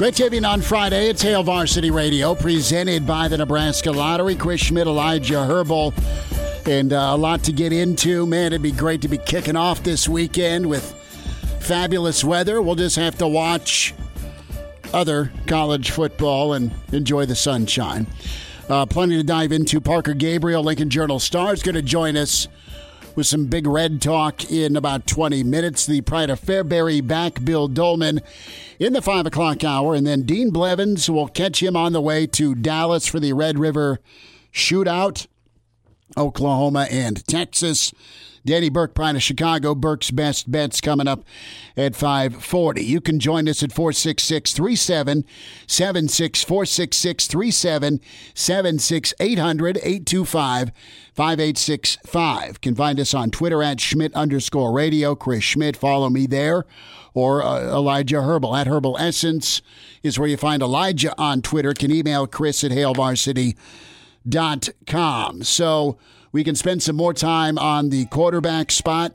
Great champion on Friday. It's Hail Varsity Radio, presented by the Nebraska Lottery. Chris Schmidt, Elijah Herbal, and uh, a lot to get into. Man, it'd be great to be kicking off this weekend with fabulous weather. We'll just have to watch other college football and enjoy the sunshine. Uh, plenty to dive into. Parker Gabriel, Lincoln Journal Star, is going to join us with some big red talk in about 20 minutes. The Pride of Fairbury back, Bill Dolman, in the 5 o'clock hour. And then Dean Blevins will catch him on the way to Dallas for the Red River shootout, Oklahoma and Texas. Danny Burke, Pride of Chicago. Burke's best bets coming up at 540. You can join us at 466 3776 466 3776 800 825 5865. Can find us on Twitter at Schmidt underscore radio. Chris Schmidt, follow me there. Or uh, Elijah Herbal at Herbal Essence is where you find Elijah on Twitter. Can email Chris at HailVarsity.com. So, we can spend some more time on the quarterback spot.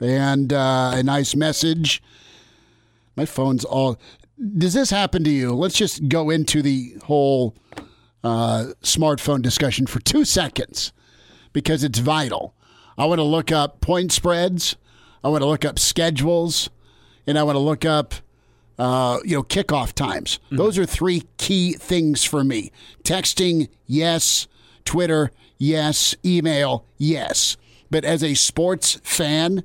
And uh, a nice message. My phone's all. Does this happen to you? Let's just go into the whole uh, smartphone discussion for two seconds because it's vital. I want to look up point spreads. I want to look up schedules, and I want to look up, uh, you know, kickoff times. Mm-hmm. Those are three key things for me. Texting, yes. Twitter, yes. Email, yes. But as a sports fan,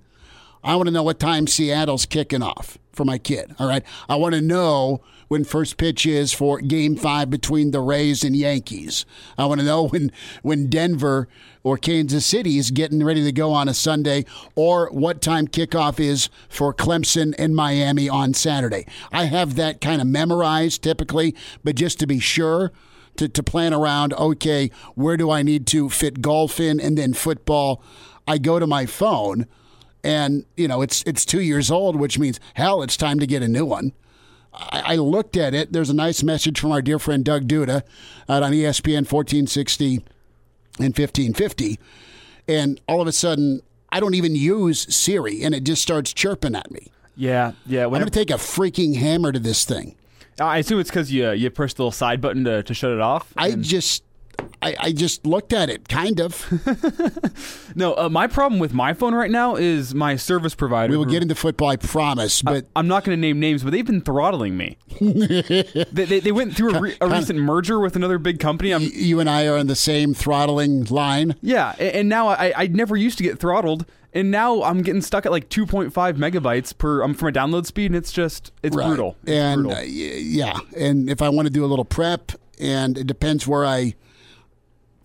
I want to know what time Seattle's kicking off for my kid. All right. I want to know when first pitch is for game five between the Rays and Yankees. I want to know when, when Denver or Kansas City is getting ready to go on a Sunday or what time kickoff is for Clemson and Miami on Saturday. I have that kind of memorized typically, but just to be sure, to, to plan around, okay, where do I need to fit golf in and then football? I go to my phone and, you know, it's it's two years old, which means hell, it's time to get a new one. I, I looked at it. There's a nice message from our dear friend Doug Duda out on ESPN 1460 and 1550. And all of a sudden, I don't even use Siri and it just starts chirping at me. Yeah, yeah. Whenever, I'm going to take a freaking hammer to this thing. I assume it's because you you push the little side button to, to shut it off. I just I, I, just looked at it, kind of. no, uh, my problem with my phone right now is my service provider. We will get into football, I promise. But I, am not going to name names, but they've been throttling me. they, they, they, went through a, re, a recent merger with another big company. I'm, you and I are on the same throttling line. Yeah, and, and now I, I never used to get throttled and now I'm getting stuck at like 2.5 megabytes per um, from a download speed, and it's just it's right. brutal. It's and brutal. Uh, yeah, and if I want to do a little prep, and it depends where I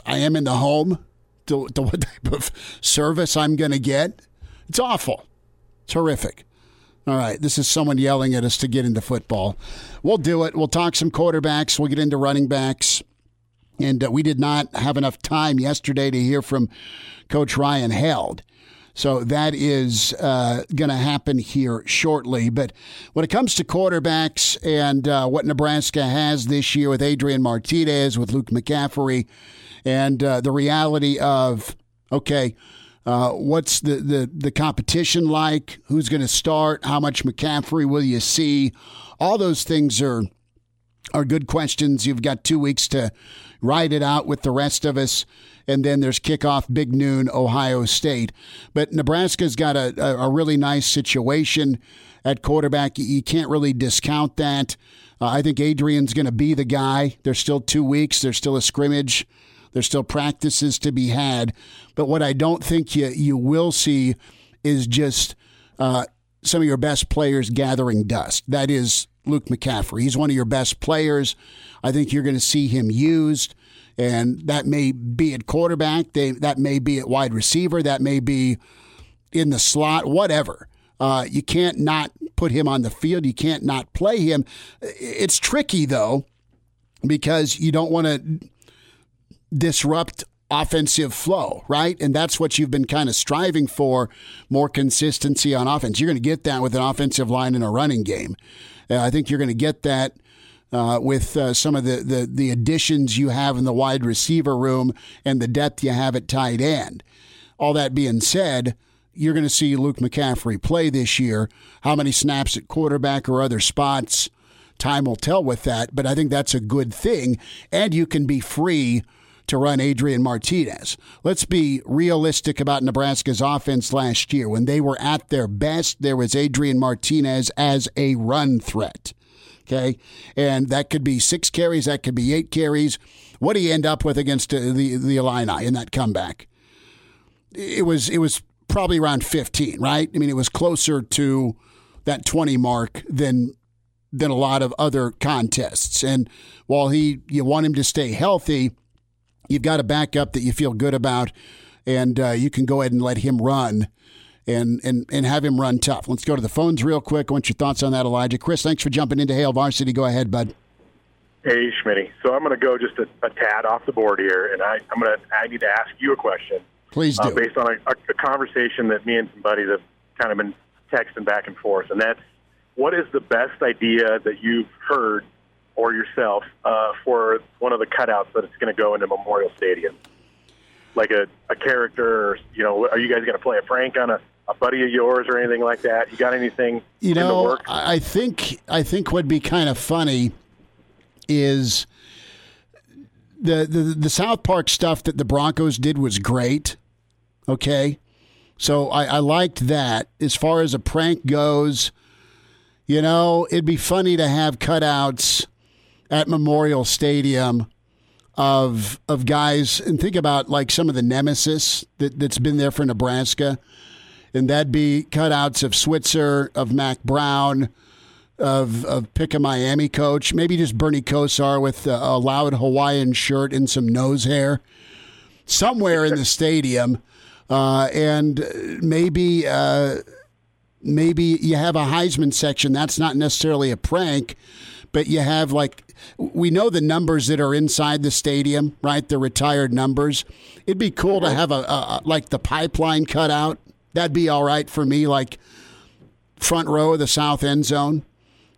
I am in the home, to, to what type of service I'm going to get. It's awful. It's horrific. All right, this is someone yelling at us to get into football. We'll do it. We'll talk some quarterbacks. We'll get into running backs. And uh, we did not have enough time yesterday to hear from Coach Ryan Held. So that is uh, going to happen here shortly. But when it comes to quarterbacks and uh, what Nebraska has this year with Adrian Martinez, with Luke McCaffrey, and uh, the reality of, okay, uh, what's the, the, the competition like? Who's going to start? How much McCaffrey will you see? All those things are are good questions. You've got two weeks to ride it out with the rest of us. And then there's kickoff, big noon, Ohio State. But Nebraska's got a, a, really nice situation at quarterback. You can't really discount that. Uh, I think Adrian's going to be the guy. There's still two weeks, there's still a scrimmage, there's still practices to be had. But what I don't think you, you will see is just uh, some of your best players gathering dust. That is Luke McCaffrey. He's one of your best players. I think you're going to see him used, and that may be at quarterback. They, that may be at wide receiver. That may be in the slot, whatever. Uh, you can't not put him on the field. You can't not play him. It's tricky, though, because you don't want to disrupt offensive flow, right? And that's what you've been kind of striving for more consistency on offense. You're going to get that with an offensive line and a running game. Uh, I think you're going to get that. Uh, with uh, some of the, the, the additions you have in the wide receiver room and the depth you have at tight end. All that being said, you're going to see Luke McCaffrey play this year. How many snaps at quarterback or other spots? Time will tell with that, but I think that's a good thing. And you can be free to run Adrian Martinez. Let's be realistic about Nebraska's offense last year. When they were at their best, there was Adrian Martinez as a run threat. Okay. And that could be six carries, that could be eight carries. What do you end up with against uh, the, the Illini in that comeback? It was, it was probably around 15, right? I mean, it was closer to that 20 mark than than a lot of other contests. And while he you want him to stay healthy, you've got a backup that you feel good about, and uh, you can go ahead and let him run. And, and, and have him run tough. Let's go to the phones real quick. I want your thoughts on that, Elijah. Chris, thanks for jumping into Hail Varsity. Go ahead, bud. Hey, Schmitty. So I'm going to go just a, a, tad off the board here, and I, I'm going to I need to ask you a question. Please do. Uh, based on a, a, conversation that me and some buddies have kind of been texting back and forth, and that's what is the best idea that you've heard or yourself uh, for one of the cutouts that it's going to go into Memorial Stadium? Like a, a character, or, you know, are you guys going to play a prank on a, a buddy of yours or anything like that? You got anything? You know, I think I think would be kind of funny is the, the the South Park stuff that the Broncos did was great. Okay, so I, I liked that. As far as a prank goes, you know, it'd be funny to have cutouts at Memorial Stadium of of guys and think about like some of the nemesis that, that's been there for Nebraska. And that'd be cutouts of Switzer, of Mack Brown, of of pick a Miami coach, maybe just Bernie Kosar with a, a loud Hawaiian shirt and some nose hair somewhere in the stadium. Uh, and maybe uh, maybe you have a Heisman section. That's not necessarily a prank, but you have like we know the numbers that are inside the stadium, right? The retired numbers. It'd be cool to have a, a like the pipeline cut out. That'd be all right for me, like front row of the south end zone.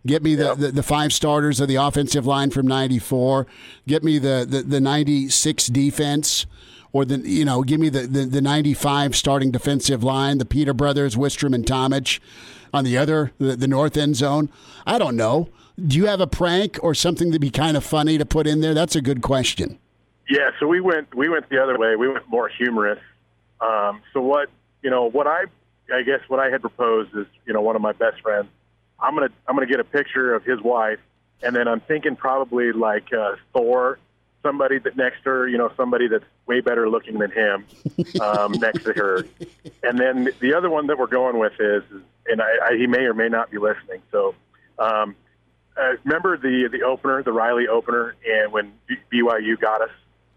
Get me the, the, the, five starters of the offensive line from '94. Get me the the, the '96 defense, or the you know, give me the, the the '95 starting defensive line, the Peter brothers, Wistrom and Tomich, on the other the, the north end zone. I don't know do you have a prank or something to be kind of funny to put in there? That's a good question. Yeah, so we went we went the other way. We went more humorous. Um, so what you know what I I guess what I had proposed is you know one of my best friends. I'm gonna I'm gonna get a picture of his wife, and then I'm thinking probably like uh, Thor, somebody that next to her, you know, somebody that's way better looking than him um, next to her, and then the other one that we're going with is, and I, I, he may or may not be listening. So um, uh, remember the the opener, the Riley opener, and when BYU got us.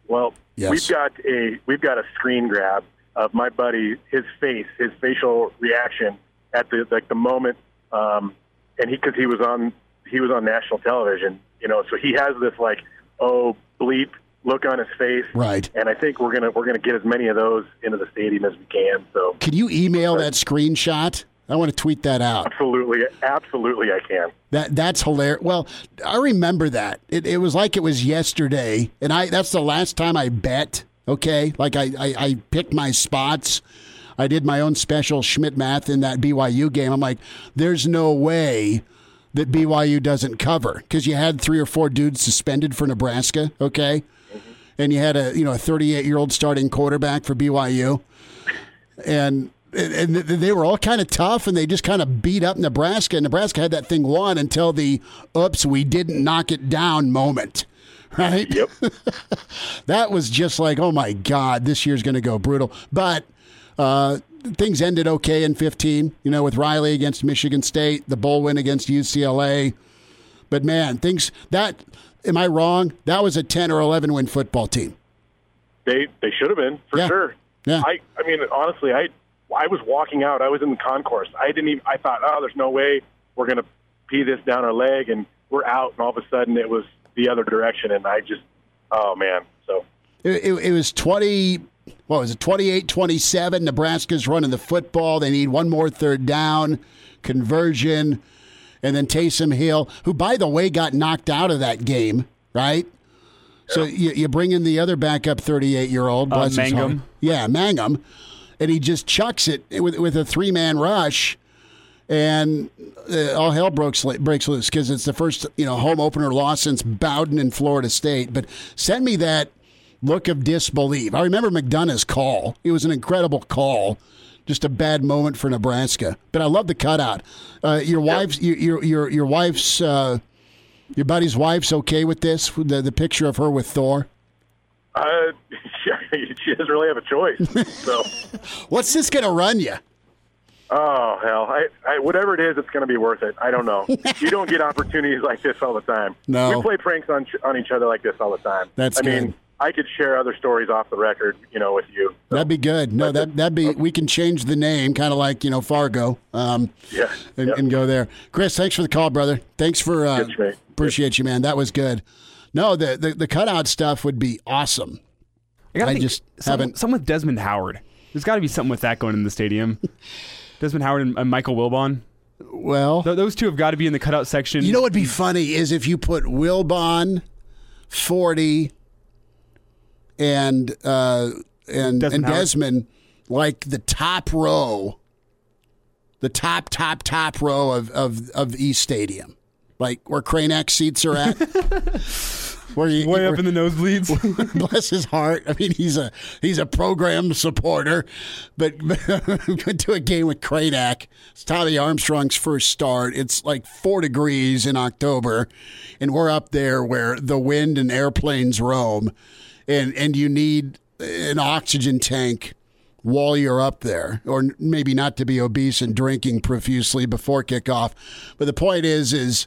Well, yes. we've got a we've got a screen grab of my buddy, his face, his facial reaction at the like the moment, um, and he because he was on he was on national television, you know, so he has this like oh bleep look on his face, right? And I think we're gonna we're gonna get as many of those into the stadium as we can. So, can you email that screenshot? I want to tweet that out. Absolutely, absolutely, I can. That that's hilarious. Well, I remember that. It, it was like it was yesterday, and I that's the last time I bet. Okay, like I, I, I picked my spots. I did my own special Schmidt math in that BYU game. I'm like, there's no way that BYU doesn't cover because you had three or four dudes suspended for Nebraska, okay, mm-hmm. and you had a you know a 38 year old starting quarterback for BYU, and and they were all kind of tough and they just kind of beat up Nebraska. Nebraska had that thing won until the oops, we didn't knock it down moment. Right? Yep. that was just like, oh my God, this year's going to go brutal. But uh, things ended okay in 15, you know, with Riley against Michigan State, the bowl win against UCLA. But man, things that, am I wrong? That was a 10 or 11 win football team. They, they should have been, for yeah. sure. Yeah. I, I mean, honestly, I, I was walking out. I was in the concourse. I didn't even. I thought, oh, there's no way we're going to pee this down our leg, and we're out. And all of a sudden, it was the other direction, and I just, oh man. So it, it, it was twenty. What was it? 28-27. Nebraska's running the football. They need one more third down conversion, and then Taysom Hill, who by the way got knocked out of that game, right? So you, you bring in the other backup 38 year old, uh, Mangum. Yeah, Mangum and he just chucks it with with a three man rush, and uh, all hell breaks breaks loose because it's the first you know home opener loss since Bowden in Florida State. But send me that look of disbelief. I remember McDonough's call; it was an incredible call. Just a bad moment for Nebraska, but I love the cutout. Uh, your wife's your your your, your wife's uh, your buddy's wife's okay with this? The the picture of her with Thor. Uh, she doesn't really have a choice. So, what's this going to run you? Oh hell! I, I, whatever it is, it's going to be worth it. I don't know. you don't get opportunities like this all the time. No, we play pranks on on each other like this all the time. That's I good. mean, I could share other stories off the record, you know, with you. So. That'd be good. No, that that'd be. We can change the name, kind of like you know Fargo. Um, yeah, and, yep. and, go there. Chris, thanks for the call, brother. Thanks for uh, good, appreciate you, man. That was good. No, the, the the cutout stuff would be awesome. I, I just some, haven't. Something with Desmond Howard. There's got to be something with that going in the stadium. Desmond Howard and, and Michael Wilbon. Well, Th- those two have got to be in the cutout section. You know what'd be funny is if you put Wilbon, forty, and uh, and Desmond and Howard. Desmond like the top row, the top top top row of of of East Stadium, like where Crane X seats are at. where you, way where, up in the nosebleeds. bless his heart. I mean, he's a he's a program supporter, but, but to a game with Kradak. It's Tommy Armstrong's first start. It's like four degrees in October, and we're up there where the wind and airplanes roam, and and you need an oxygen tank while you're up there, or maybe not to be obese and drinking profusely before kickoff. But the point is, is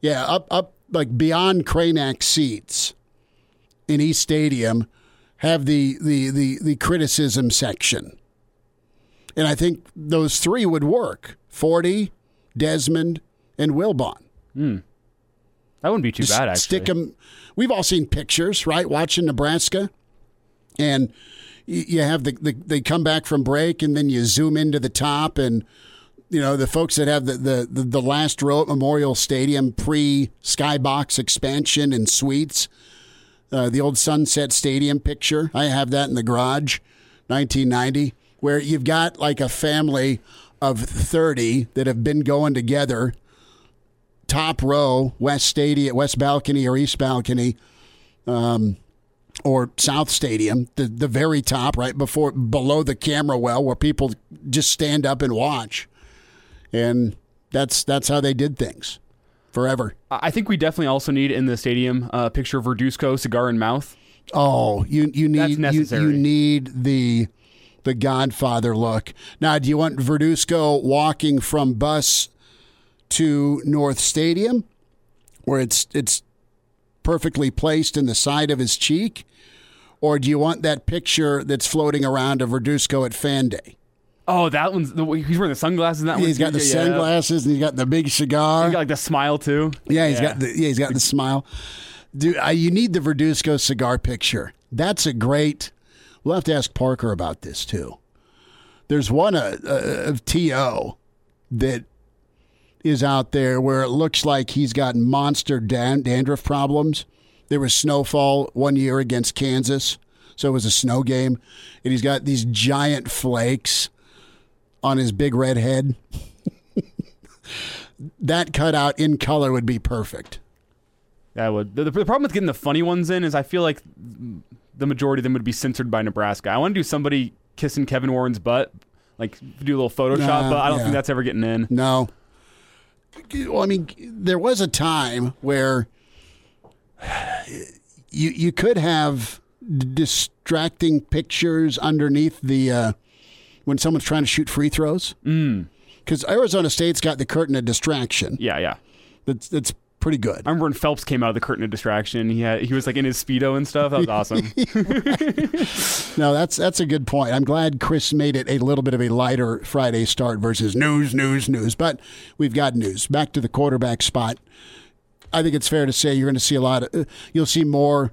yeah, up up like beyond Kranak seats in East Stadium have the, the, the, the criticism section. And I think those three would work 40, Desmond, and Wilbon. Mm. That wouldn't be too Just bad, actually. Stick them. We've all seen pictures, right? Watching Nebraska. And you have the, the they come back from break and then you zoom into the top and you know the folks that have the the, the, the last row at Memorial Stadium pre skybox expansion and suites, uh, the old Sunset Stadium picture. I have that in the garage, 1990, where you've got like a family of 30 that have been going together. Top row, West Stadium, West balcony or East balcony. Um, or South Stadium, the the very top, right before below the camera well, where people just stand up and watch and that's that's how they did things forever. I think we definitely also need in the stadium uh, a picture of Verduzco, cigar in mouth. Oh, you you need you, necessary. you need the the Godfather look. Now, do you want Verduzco walking from bus to North Stadium, where it's it's perfectly placed in the side of his cheek, or do you want that picture that's floating around of Verduzco at Fan Day? Oh, that one's the, he's wearing the sunglasses. In that one He's got the Yeah, yeah. sunglasses and he's got the big cigar. He's got like the smile too. Yeah, he's got the yeah, he's got the smile. Dude, uh, you need the Verduzco cigar picture. That's a great. We'll have to ask Parker about this too. There's one uh, uh, of To that is out there where it looks like he's got monster dan- dandruff problems. There was snowfall one year against Kansas, so it was a snow game, and he's got these giant flakes on his big red head. that cutout in color would be perfect. That would. The, the problem with getting the funny ones in is I feel like the majority of them would be censored by Nebraska. I want to do somebody kissing Kevin Warren's butt, like do a little Photoshop, but I don't yeah. think that's ever getting in. No. Well, I mean, there was a time where you you could have distracting pictures underneath the uh, when someone's trying to shoot free throws. Because Arizona State's got the curtain of distraction. Yeah, yeah. That's that's pretty good. I remember when Phelps came out of the curtain of distraction. He had he was like in his speedo and stuff. That was awesome. No, that's that's a good point. I'm glad Chris made it a little bit of a lighter Friday start versus news, news, news. But we've got news. Back to the quarterback spot. I think it's fair to say you're going to see a lot of. Uh, you'll see more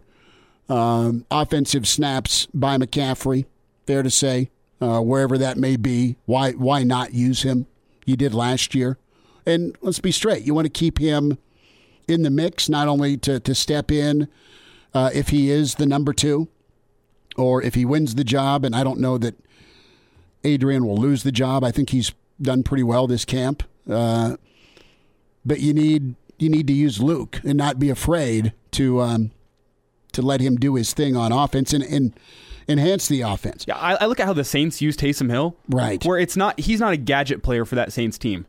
um, offensive snaps by McCaffrey. Fair to say, uh, wherever that may be. Why why not use him? You did last year, and let's be straight. You want to keep him in the mix, not only to to step in uh, if he is the number two or if he wins the job, and I don't know that Adrian will lose the job. I think he's done pretty well this camp. Uh, but you need you need to use Luke and not be afraid to um, to let him do his thing on offense and, and enhance the offense. yeah, I, I look at how the Saints use Taysom Hill. Right. Where it's not he's not a gadget player for that Saints team.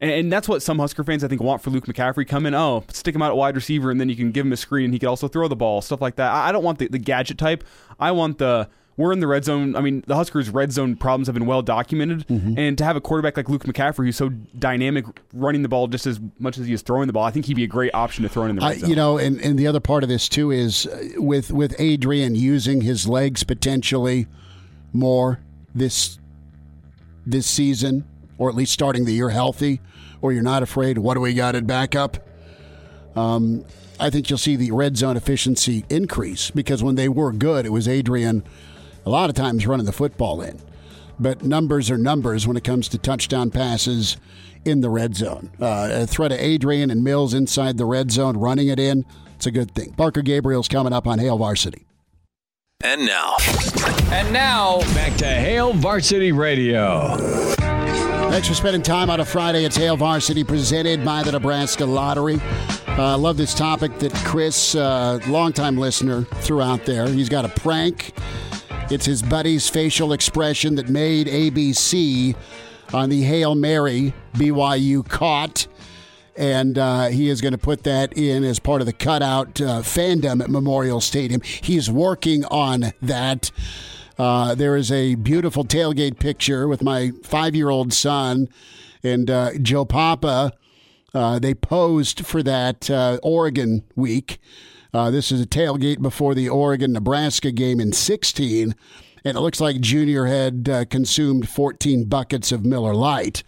And, and that's what some Husker fans I think want for Luke McCaffrey. Come in, oh, stick him out at wide receiver, and then you can give him a screen. And he can also throw the ball, stuff like that. I, I don't want the, the gadget type. I want the we're in the red zone. I mean, the Huskers' red zone problems have been well documented, Mm-hmm. and to have a quarterback like Luke McCaffrey who's so dynamic, running the ball just as much as he is throwing the ball, I think he'd be a great option to throw in the red I, zone. you know, and, and the other part of this too is uh, with with Adrian using his legs potentially more this this season, or at least starting the year healthy, or you're not afraid. What do we got at backup? Um, I think you'll see the red zone efficiency increase because when they were good, it was Adrian a lot of times running the football in. But numbers are numbers when it comes to touchdown passes in the red zone. Uh, a threat of Adrian and Mills inside the red zone, running it in, it's a good thing. Parker Gabriel's coming up on Hail Varsity. And now, And now, back to Hail Varsity Radio. Thanks for spending time on a Friday. It's Hail Varsity presented by the Nebraska Lottery. I uh, love this topic that Chris, uh, longtime listener, threw out there. He's got a prank. It's his buddy's facial expression that made ABC on the Hail Mary BYU caught. And uh, he is going to put that in as part of the cutout uh, fandom at Memorial Stadium. He's working on that. Uh, there is a beautiful tailgate picture with my five year old son and uh, Joe Papa. Uh, they posed for that uh, Oregon week. Uh, this is a tailgate before the Oregon Nebraska game in 16. And it looks like Junior had uh, consumed 14 buckets of Miller Lite.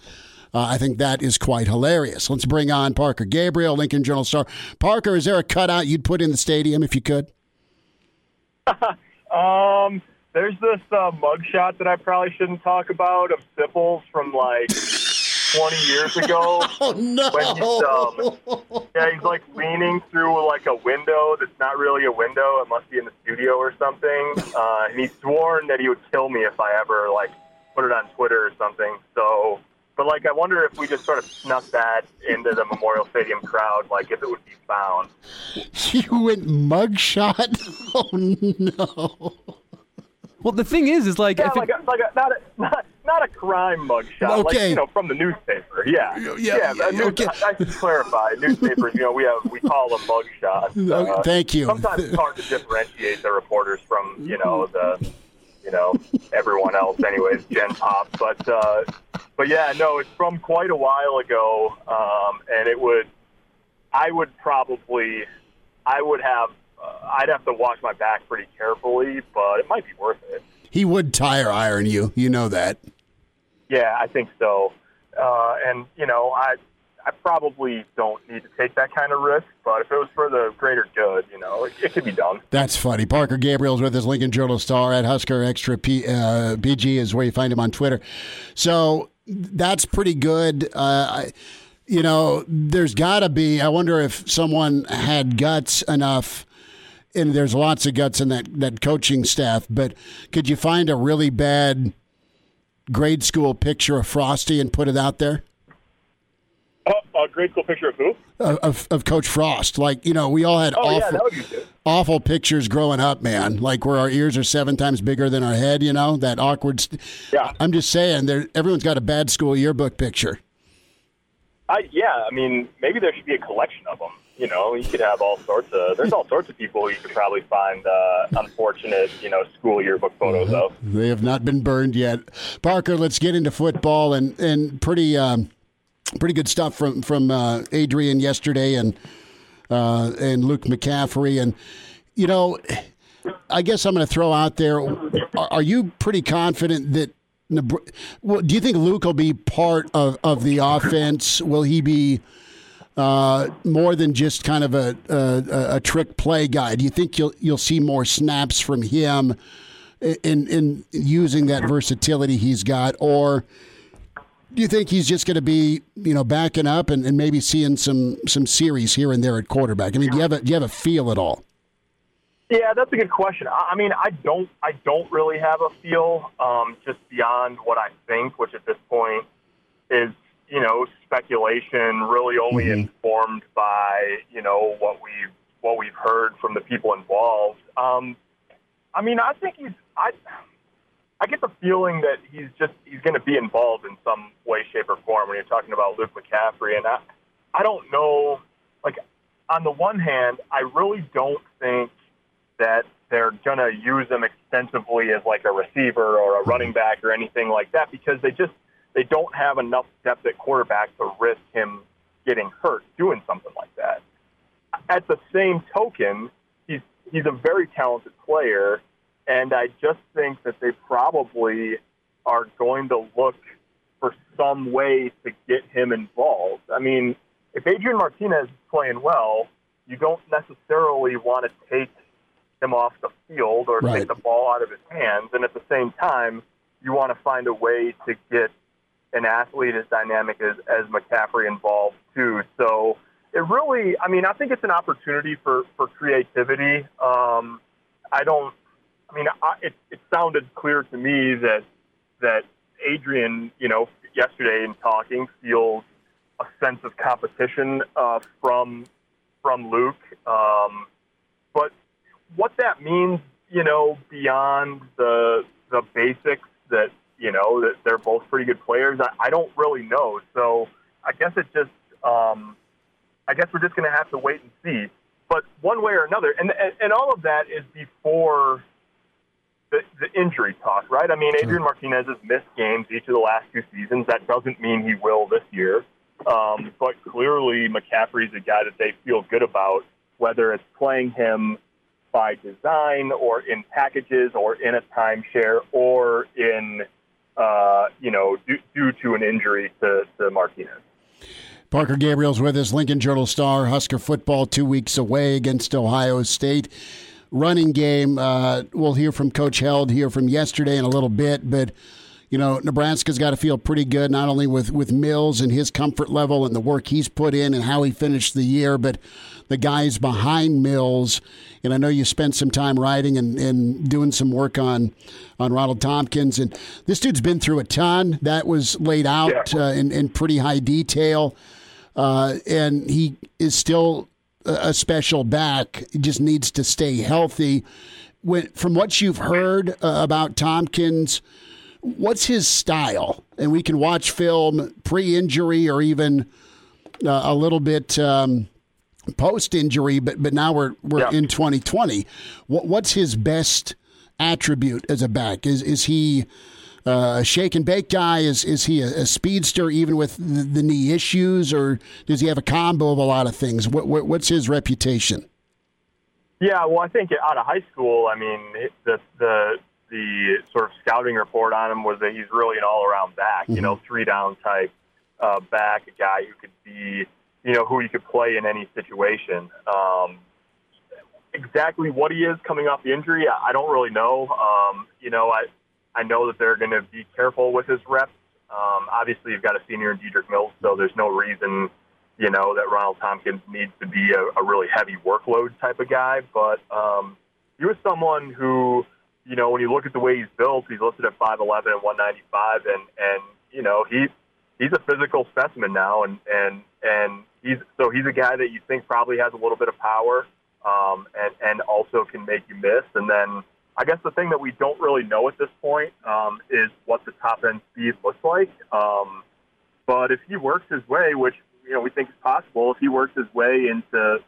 Uh, I think that is quite hilarious. Let's bring on Parker Gabriel, Lincoln Journal Star. Parker, is there a cutout you'd put in the stadium if you could? Um, there's this uh, mugshot that I probably shouldn't talk about of Sipples from like 20 years ago. Oh, no. When he's, um, yeah, he's like leaning through like a window that's not really a window. It must be in the studio or something. Uh, and he's sworn that he would kill me if I ever like put it on Twitter or something. So, but like, I wonder if we just sort of snuck that into the Memorial Stadium crowd, like if it would be found. You went mugshot? Oh, no. Well, the thing is, is like Yeah, if it, a, like a, not a not, not a crime mugshot, like Okay. you know from the newspaper. Yeah, Yeah, yeah, a news- okay. I, I should clarify. Newspapers, you know, we have we call them mugshots. Okay, thank you. Sometimes it's hard to differentiate the reporters from you know the you know everyone else. Anyways, Gen Pop, but uh, but yeah, no, it's from quite a while ago, um, and it would I would probably I would have. Uh, I'd have to watch my back pretty carefully, but it might be worth it. He would tire iron you. You know that. Yeah, I think so. Uh, and you know, I I probably don't need to take that kind of risk, but if it was for the greater good, you know, it, it could be done. That's funny. Parker Gabriel's with us, Lincoln Journal Star at Husker Extra P, uh, PG is where you find him on Twitter. So that's pretty good. Uh, I, you know, there's got to be. I wonder if someone had guts enough. And there's lots of guts in that, that coaching staff, but could you find a really bad grade school picture of Frosty and put it out there? Oh, a grade school picture of who? Of, of Coach Frost. Like, you know, we all had Oh, awful, that would be good. awful pictures growing up, man. Like where our ears are seven times bigger than our head, you know, that awkward. St- Yeah. I'm just saying, there everyone's got a bad school yearbook picture. I, yeah, I mean, maybe there should be a collection of them. You know, you could have all sorts of. There's all sorts of people you could probably find uh, unfortunate, you know, school yearbook photos of. They have not been burned yet. Parker, let's get into football and and pretty um, pretty good stuff from from uh, Adrian yesterday and uh, and Luke McCaffrey and you know I guess I'm going to throw out there. Are, are you pretty confident that? Well, do you think Luke will be part of, of the offense? Will he be uh, more than just kind of a, a a trick play guy? Do you think you'll you'll see more snaps from him in in using that versatility he's got, or do you think he's just going to be you know backing up and, and maybe seeing some some series here and there at quarterback? I mean, do you have a do you have a feel at all? Yeah, that's a good question. I mean, I don't, I don't really have a feel, um, just beyond what I think, which at this point is, you know, speculation, really only informed by, you know, what we've what we've heard from the people involved. Um, I mean, I think he's, I, I get the feeling that he's just he's going to be involved in some way, shape, or form when you're talking about Luke McCaffrey, and I, I don't know, like, on the one hand, I really don't think that they're going to use him extensively as like a receiver or a running back or anything like that because they just they don't have enough depth at quarterback to risk him getting hurt doing something like that. At the same token, he's he's a very talented player, and I just think that they probably are going to look for some way to get him involved. I mean, if Adrian Martinez is playing well, you don't necessarily want to take him off the field or Right. take the ball out of his hands. And at the same time, you want to find a way to get an athlete as dynamic as, as McCaffrey involved too. So it really, I mean, I think it's an opportunity for, for creativity. Um, I don't, I mean, I, it, it sounded clear to me that, that Adrian, you know, yesterday in talking feels a sense of competition uh, from, from Luke. Um, but what that means, you know, beyond the the basics that you know that they're both pretty good players, I, I don't really know. So I guess it just, um, I guess we're just going to have to wait and see. But one way or another, and and, and all of that is before the, the injury talk, right? I mean, Adrian Martinez has missed games each of the last two seasons. That doesn't mean he will this year. Um, but clearly, McCaffrey's a guy that they feel good about, whether it's playing him by design or in packages or in a timeshare or in, uh, you know, due, due to an injury to, to Martinez. Parker Gabriel's with us, Lincoln Journal Star, Husker football two weeks away against Ohio State. Running game, uh, we'll hear from Coach Held here from yesterday in a little bit, but you know Nebraska's got to feel pretty good not only with with Mills and his comfort level and the work he's put in and how he finished the year, but the guys behind Mills. And I know you spent some time writing and, and doing some work on on Ronald Tompkins, and this dude's been through a ton. That was laid out Yeah. uh, in in pretty high detail uh, and he is still a special back. He just needs to stay healthy. When, from what you've heard uh, about Tompkins, what's his style? And we can watch film pre-injury or even uh, a little bit um, post-injury, but but now we're we're Yeah. in 2020. What, what's his best attribute as a back? Is is he uh, a shake and bake guy? Is is he a, a speedster even with the, the knee issues, or does he have a combo of a lot of things? What, what what's his reputation? Yeah, well, I think out of high school, I mean, the the the sort of scouting report on him was that he's really an all-around back. You know, three-down type uh, back, a guy who could be, you know, who you could play in any situation. Um, exactly what he is coming off the injury, I, I don't really know. Um, you know, I I know that they're going to be careful with his reps. Um, obviously, you've got a senior in Dedrick Mills, so there's no reason, you know, that Ronald Tompkins needs to be a, a really heavy workload type of guy. But um, he was someone who, you know, when you look at the way he's built, he's listed at 5'11 and 195, and and you know he he's a physical specimen now, and and and he's so he's a guy that you think probably has a little bit of power, um, and and also can make you miss. And then I guess the thing that we don't really know at this point um, is what the top end speed looks like. Um, but if he works his way, which you know we think is possible, if he works his way into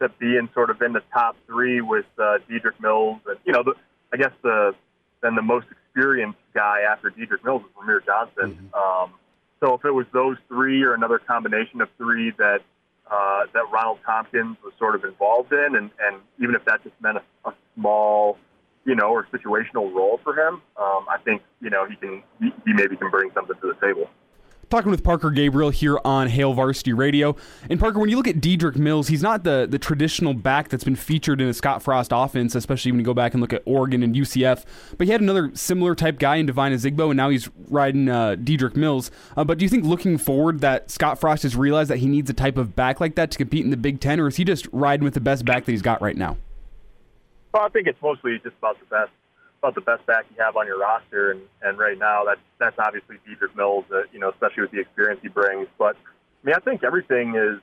to being sort of in the top three with uh, Dedrick Mills, and you know, the, I guess the then the most experienced guy after Dedrick Mills is Rahmir Johnson. Mm-hmm. Um, so if it was those three or another combination of three that uh, that Ronald Tompkins was sort of involved in, and, and even if that just meant a, a small, you know, or situational role for him, um, I think you know he can he, he maybe can bring something to the table talking with Parker Gabriel here on Hail Varsity Radio. And Parker, when you look at Dedrick Mills, he's not the, the traditional back that's been featured in a Scott Frost offense, especially when you go back and look at Oregon and UCF. But he had another similar type guy in Devine Ozigbo, and now he's riding uh, Dedrick Mills. Uh, but do you think looking forward that Scott Frost has realized that he needs a type of back like that to compete in the Big Ten, or is he just riding with the best back that he's got right now? Well, I think it's mostly just about the best about the best back you have on your roster, and, and right now that's that's obviously Dedrick Mills, uh, you know, especially with the experience he brings. But I mean, I think everything is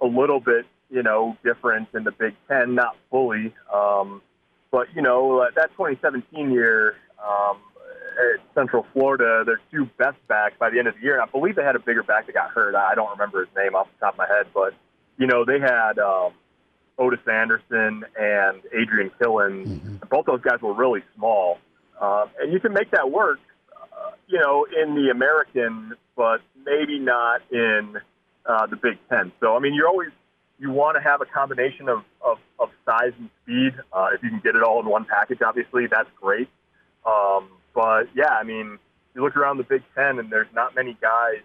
a little bit, you know, different in the Big Ten, not fully, um, but you know, uh, that 2017 year um, at Central Florida, their two best backs by the end of the year, and I believe they had a bigger back that got hurt. I don't remember his name off the top of my head, but you know, they had. Um, Otis Anderson and Adrian Killins. Mm-hmm. Both those guys were really small, um, and you can make that work, uh, you know, in the American, but maybe not in uh, the Big Ten. So, I mean, you're always you want to have a combination of, of, of size and speed. Uh, if you can get it all in one package, obviously that's great. Um, but yeah, I mean, you look around the Big Ten, and there's not many guys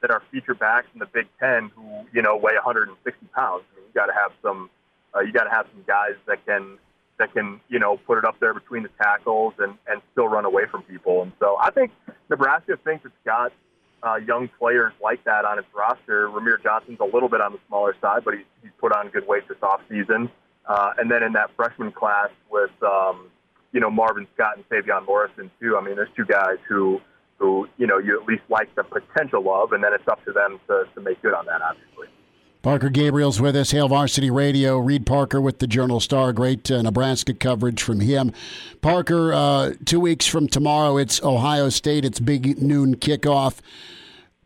that are feature backs in the Big Ten who you know weigh 160 pounds. I mean, you got to have some uh, you got to have some guys that can that can you know put it up there between the tackles and and still run away from people. And so I think Nebraska thinks it's got uh, young players like that on its roster. Rahmir Johnson's a little bit on the smaller side, but he's, he's put on good weight this offseason. Uh, and then in that freshman class with, um, you know, Marvin Scott and Sevion Morrison, too. I mean, there's two guys who, who, you know, you at least like the potential of, and then it's up to them to, to make good on that, obviously. Parker Gabriel's with us, Hail Varsity Radio. Reed Parker with the Journal Star. Great uh, Nebraska coverage from him. Parker, uh, two weeks from tomorrow, it's Ohio State. It's big noon kickoff.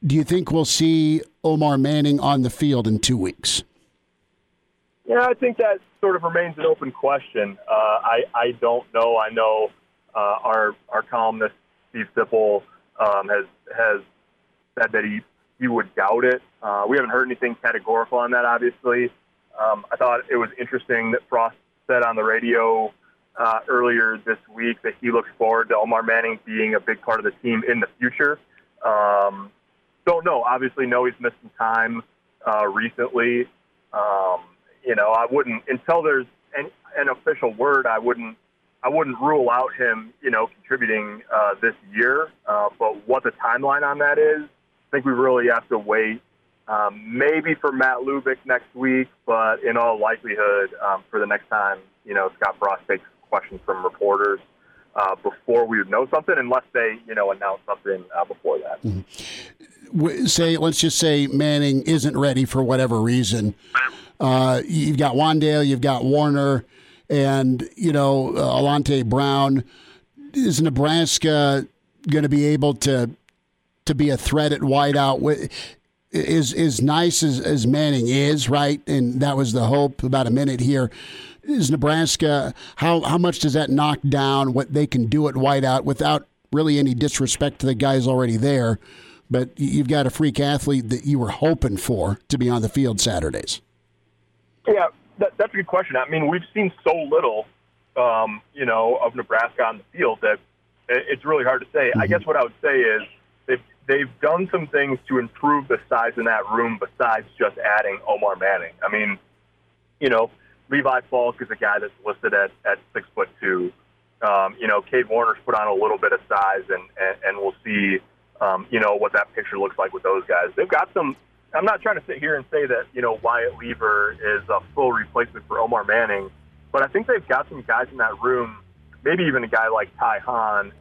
Do you think we'll see Omar Manning on the field in two weeks? Yeah, I think that sort of remains an open question. Uh, I I don't know. I know uh, our our columnist Steve Sipple um, has has said that he you would doubt it. Uh, we haven't heard anything categorical on that, obviously. Um, I thought it was interesting that Frost said on the radio uh, earlier this week that he looks forward to Omar Manning being a big part of the team in the future. Um, don't know. Obviously, know he's missed some time uh, recently. Um, you know, I wouldn't until there's an, an official word. I wouldn't. I wouldn't rule out him, you know, contributing uh, this year. Uh, but what the timeline on that is, think we really have to wait um, maybe for Matt Lubick next week, but in all likelihood um, for the next time, you know, Scott Frost takes questions from reporters uh, before we would know something, unless they, you know, announce something uh, before that. Mm-hmm. Say, let's just say Manning isn't ready for whatever reason. Uh, you've got Wan'Dale, you've got Warner, and you know uh, Alante Brown. Is Nebraska going to be able to to be a threat at wideout is as nice as, as Manning is, right? And that was the hope. About a minute here is Nebraska. How how much does that knock down what they can do at wideout without really any disrespect to the guys already there? But you've got a freak athlete that you were hoping for to be on the field Saturdays. Yeah, that, that's a good question. I mean, we've seen so little, um, you know, of Nebraska on the field that it's really hard to say. Mm-hmm. I guess what I would say is they've done some things to improve the size in that room besides just adding Omar Manning. I mean, you know, Levi Falck is a guy that's listed at, at six foot two. Um, you know, Cade Warner's put on a little bit of size, and, and, and we'll see, um, you know, what that picture looks like with those guys. They've got some. I'm not trying to sit here and say that, you know, Wyatt Lever is a full replacement for Omar Manning, but I think they've got some guys in that room, maybe even a guy like Ty Hahn,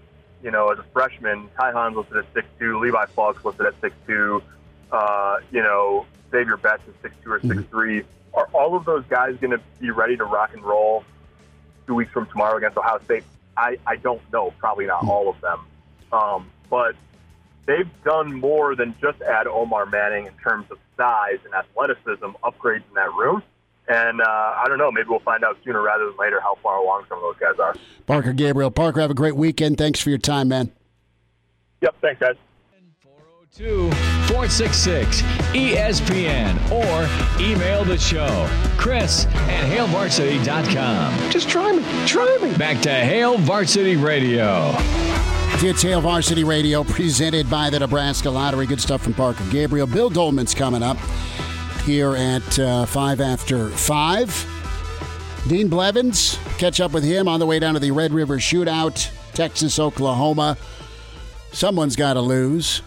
you know, as a freshman, Ty Hans listed at six two, Levi Falcks listed at six two, uh, you know, Xavier Betts is six two or six three. Are all of those guys going to be ready to rock and roll two weeks from tomorrow against Ohio State? I, I don't know. Probably not all of them. Um, but they've done more than just add Omar Manning in terms of size and athleticism upgrades in that room. And uh, I don't know. Maybe we'll find out sooner rather than later how far along some of those guys are. Parker Gabriel. Parker, have a great weekend. Thanks for your time, man. Yep. Thanks, guys. 402 466 ESPN or email the show. Chris at HailVarsity.com. Just try me. Try me. Back to Hail Varsity Radio. It's Hail Varsity Radio presented by the Nebraska Lottery. Good stuff from Parker Gabriel. Bill Dolman's coming up here at uh, 5 after 5. Dean Blevins, catch up with him on the way down to the Red River Shootout, Texas, Oklahoma. Someone's got to lose.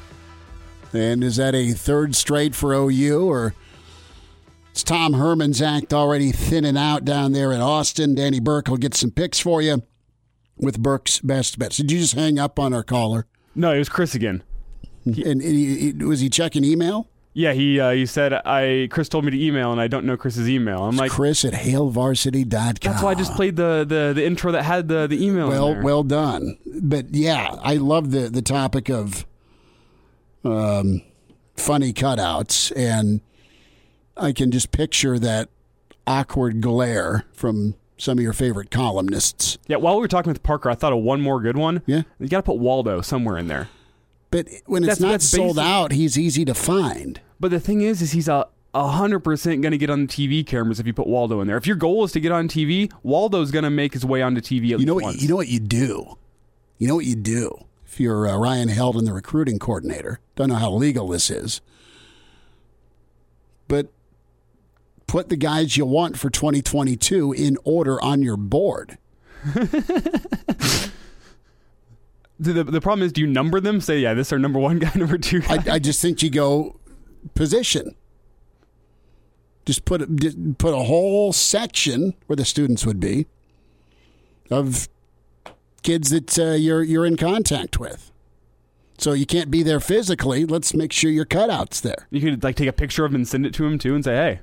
And is that a third straight for OU or is Tom Herman's act already thinning out down there in Austin? Danny Burke will get some picks for you with Burke's best bets. Did you just hang up on our caller? No, it was Chris again. And he, he- was he checking email? Yeah, he uh, he said I Chris told me to email and I don't know Chris's email. I'm like Chris at hailvarsity.com. that's why I just played the the, the intro that had the the email. in Well, well done. But yeah, I love the the topic of um, funny cutouts, and I can just picture that awkward glare from some of your favorite columnists. yeah. While we were talking with Parker, I thought of one more good one. Yeah. you got to put Waldo somewhere in there. But when it's That's- not that's sold basic. out, he's easy to find. But the thing is, is he's a hundred percent going to get on the TV cameras if you put Waldo in there. If your goal is to get on TV, Waldo's going to make his way onto TV at You know least what? once. You know what you do. You know what you do. If you're uh, Ryan Heldon, the recruiting coordinator, don't know how legal this is, but put the guys you want for 2022 in order on your board. the, the problem is, do you number them? Say, yeah, this is our number one guy, number two guy. I, I just think you go position. Just put just put a whole section where the students would be of kids that uh, you're you're in contact with. So you can't be there physically. Let's make sure your cutouts there. you could like take a picture of him and send it to him too, and say, hey,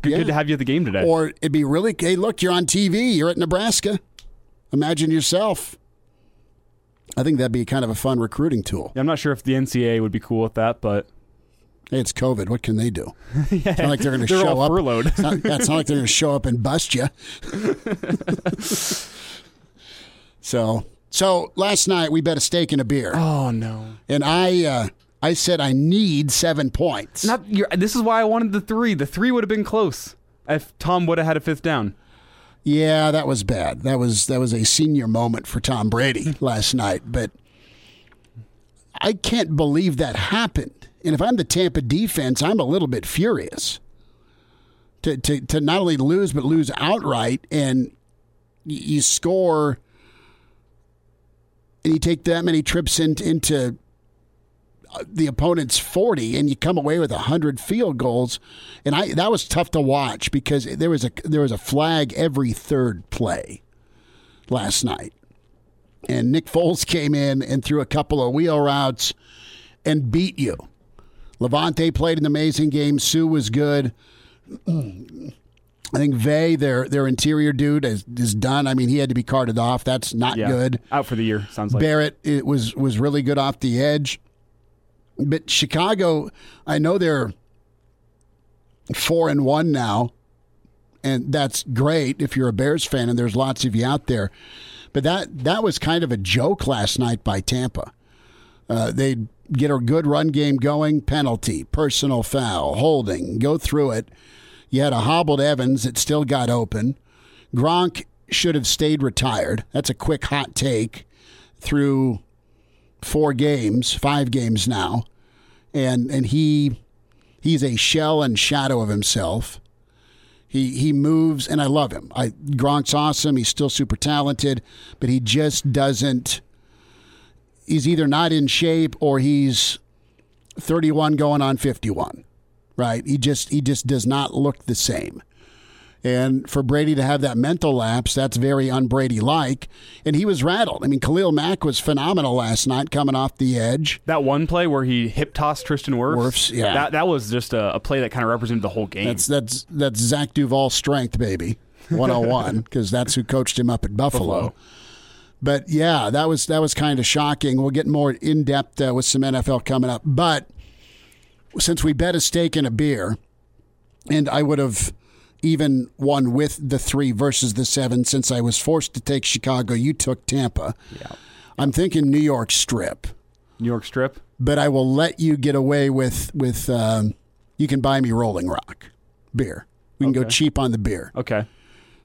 good, Yeah. good to have you at the game today. Or it'd be really, hey, look, you're on TV. You're at Nebraska. Imagine yourself. I think that'd be kind of a fun recruiting tool. Yeah, I'm not sure if the NCAA would be cool with that, but Hey, it's COVID. What can they do? It's not like they're going to show up. furloughed. It's not, yeah, it's not like they're going to show up and bust you. so, so last night we bet a steak and a beer, oh no, and I, uh, I said I need seven points. not you This is why I wanted the three. The three would have been close if Tom would have had a fifth down. Yeah, that was bad. That was that was a senior moment for Tom Brady last night, but I can't believe that happened. And if I'm the Tampa defense, I'm a little bit furious. To to to not only lose but lose outright and you score and you take that many trips in, into the opponent's 40 and you come away with 100 field goals and I that was tough to watch because there was a there was a flag every third play last night and Nick Foles came in and threw a couple of wheel routes and beat you Lavonte played an amazing game Suh was good I think Vea, their their interior dude, is, is done. I mean, he had to be carted off. That's not Yeah, good. out for the year. Sounds like Barrett it was was really good off the edge. But Chicago, I know they're four and one now, and that's great if you're a Bears fan, and there's lots of you out there. But that that was kind of a joke last night by Tampa. Uh, they'd get a good run game going, penalty, personal foul, holding, go through it. You had a hobbled Evans that still got open. Gronk should have stayed retired. That's a quick hot take through four games, five games now. And and he he's a shell and shadow of himself. He he moves and I love him. I Gronk's awesome. He's still super talented, but he just doesn't he's either not in shape or he's 31 going on 51 right he just he just does not look the same And for Brady to have that mental lapse, that's very un-Brady like. And he was rattled. I mean, Khalil Mack was phenomenal last night coming off the edge. That one play where he hip tossed Tristan Wirfs, Wirfs, yeah. that that was just a, a play that kind of represented the whole game. That's that's that's Zach Duval's strength, baby, one on one, because that's who coached him up at Buffalo. Buffalo. But yeah, that was that was kind of shocking. We'll get more in depth uh, with some NFL coming up. But since we bet a steak and a beer, and I would have even one with the three versus the seven since I was forced to take Chicago. You took Tampa. Yeah. I'm thinking New York Strip, New York Strip. but I will let you get away with with. Um, you can buy me Rolling Rock beer. We can go cheap on the beer. Okay.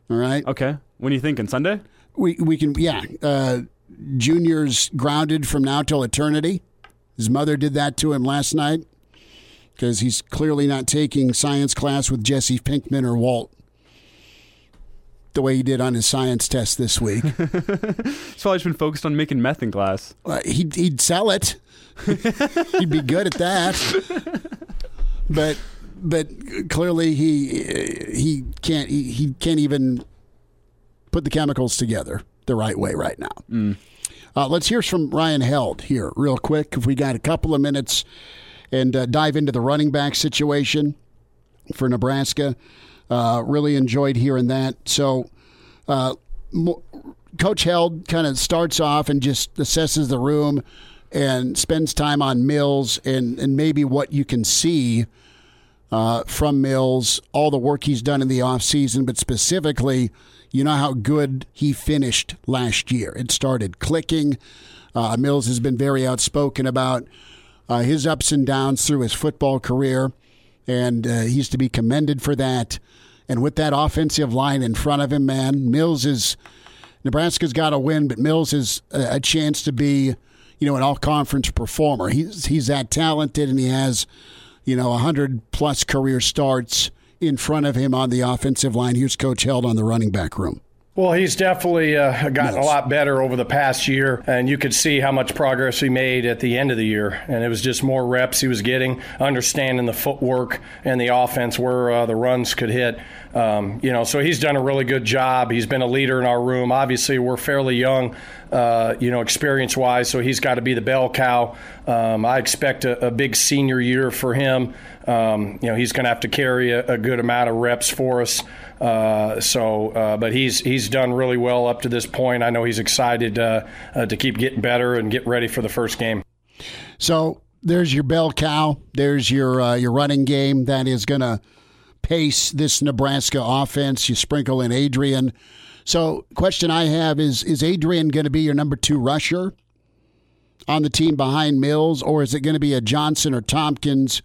All right. Okay. When are you thinking? Sunday? We we can yeah. Uh, Junior's grounded from now till eternity. His mother did that to him last night because he's clearly not taking science class with Jesse Pinkman or Walt the way he did on his science test this week. He's probably just been focused on making meth in class. Uh, he'd, he'd sell it. he'd be good at that. But but clearly he he can't he, he can't even put the chemicals together the right way right now. Uh, let's hear from Ryan Held here real quick if we got a couple of minutes and uh, dive into the running back situation for Nebraska. Uh, really enjoyed hearing that. So uh, mo- Coach Held kind of starts off and just assesses the room and spends time on Mills and, and maybe what you can see uh, from Mills, all the work he's done in the offseason, but specifically, you know how good he finished last year. It started clicking. Uh, Mills has been very outspoken about uh, his ups and downs through his football career, and uh, he's to be commended for that. And with that offensive line in front of him, man, Mills is Nebraska's got to win, but Mills is a, a chance to be, you know, an all-conference performer. He's he's that talented, and he has, you know, hundred plus career starts in front of him on the offensive line. Here's Coach Held on the running back room. Well, he's definitely uh, gotten a lot better over the past year, and you could see how much progress he made at the end of the year. And it was just more reps he was getting, understanding the footwork and the offense where uh, the runs could hit. Um, you know, so he's done a really good job. He's been a leader in our room. Obviously, we're fairly young, uh, you know, experience wise, so he's got to be the bell cow. Um, I expect a, a big senior year for him. Um, you know, he's going to have to carry a, a good amount of reps for us. Uh, so, uh, but he's he's done really well up to this point. I know he's excited uh, uh, to keep getting better and get ready for the first game. So there's your bell cow. There's your uh, your running game that is going to pace this Nebraska offense. You sprinkle in Adrian. So, question I have is: Is Adrian going to be your number two rusher on the team behind Mills, or is it going to be a Johnson or Tompkins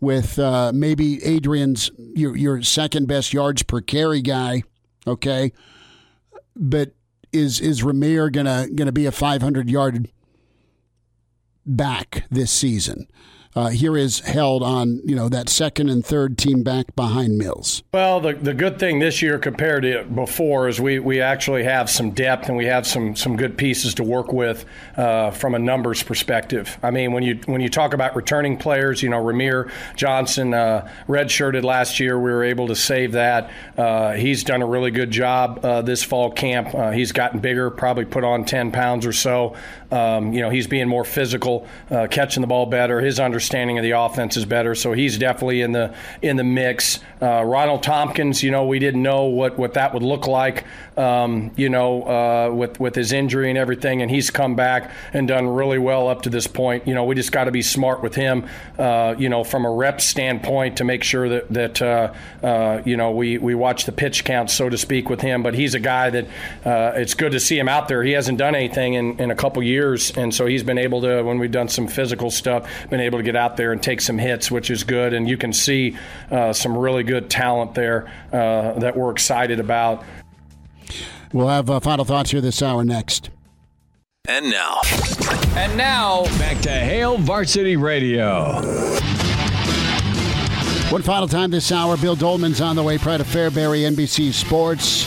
with uh, maybe Adrian's your your second best yards per carry guy? Okay, but is is Rahmir gonna gonna be a 500 yard back this season. Uh, here is held on you know that second and third team back behind Mills. Well, the, the good thing this year compared to before is we, we actually have some depth and we have some some good pieces to work with uh, from a numbers perspective. I mean, when you when you talk about returning players, you know, Rahmir Johnson uh, redshirted last year. We were able to save that. Uh, he's done a really good job uh, this fall camp. Uh, he's gotten bigger, probably put on ten pounds or so. Um, you know, he's being more physical, uh, catching the ball better. His understanding of the offense is better, so he's definitely in the in the mix. Uh, Ronald Tompkins, you know, we didn't know what, what that would look like, um, you know, uh, with with his injury and everything, and he's come back and done really well up to this point. You know, we just got to be smart with him, uh, you know, from a rep standpoint to make sure that that uh, uh, you know we we watch the pitch count, so to speak, with him. But he's a guy that uh, it's good to see him out there. He hasn't done anything in, in a couple years, and so he's been able to when we've done some physical stuff, been able to get out there and take some hits, which is good. And you can see uh, some really good talent there that we're excited about. We'll have uh, final thoughts here this hour next. And now, And now, back to Hail Varsity Radio. One final time this hour. Bill Dolman's on the way. Pride of Fairbury, NBC Sports.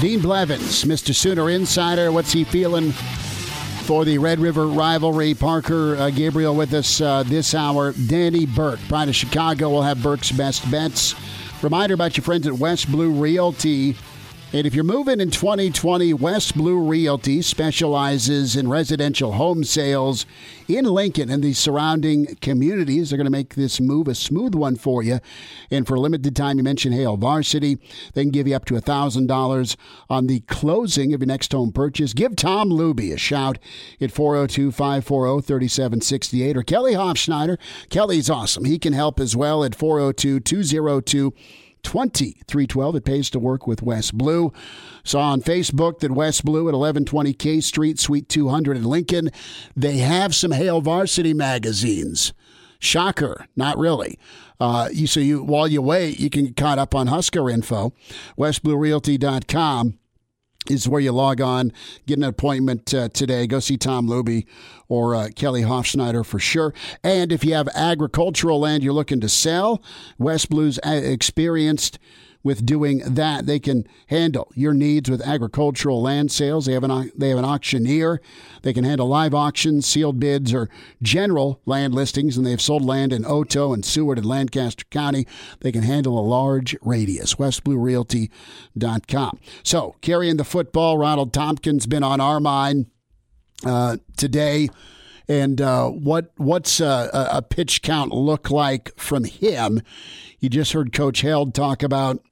Dean Blevins, Mr. Sooner Insider. What's he feeling for the Red River rivalry? Parker uh, Gabriel with us uh, this hour. Danny Burke, Pride of Chicago, will have Burke's best bets Reminder about your friends at West Blue Realty. And if you're moving in 2020, West Blue Realty specializes in residential home sales in Lincoln and the surrounding communities. They're going to make this move a smooth one for you. And for a limited time, you mentioned Hail Varsity. They can give you up to $1,000 on the closing of your next home purchase. Give Tom Luby a shout at 402 540 3768 or Kelly Hofschneider. Kelly's awesome. He can help as well at 402 202 2312. It pays to work with West Blue. Saw on Facebook that West Blue at 1120 K Street, Suite 200 in Lincoln, they have some Hail Varsity magazines. Shocker, not really. Uh, you so you while you wait, you can get caught up on Husker info. WestBlueRealty.com is where you log on, get an appointment uh, today. Go see Tom Luby or uh, Kelly Hofschneider for sure. And if you have agricultural land you're looking to sell, West Blues uh, experienced with doing that. They can handle your needs with agricultural land sales. They have an they have an auctioneer. They can handle live auctions, sealed bids, or general land listings. And they have sold land in Otoe and Seward and Lancaster County. They can handle a large radius. WestBlueRealty.com. So carrying the football, Ronald Tompkins been on our mind uh, today. And uh, what what's a, a pitch count look like from him? You just heard Coach Held talk about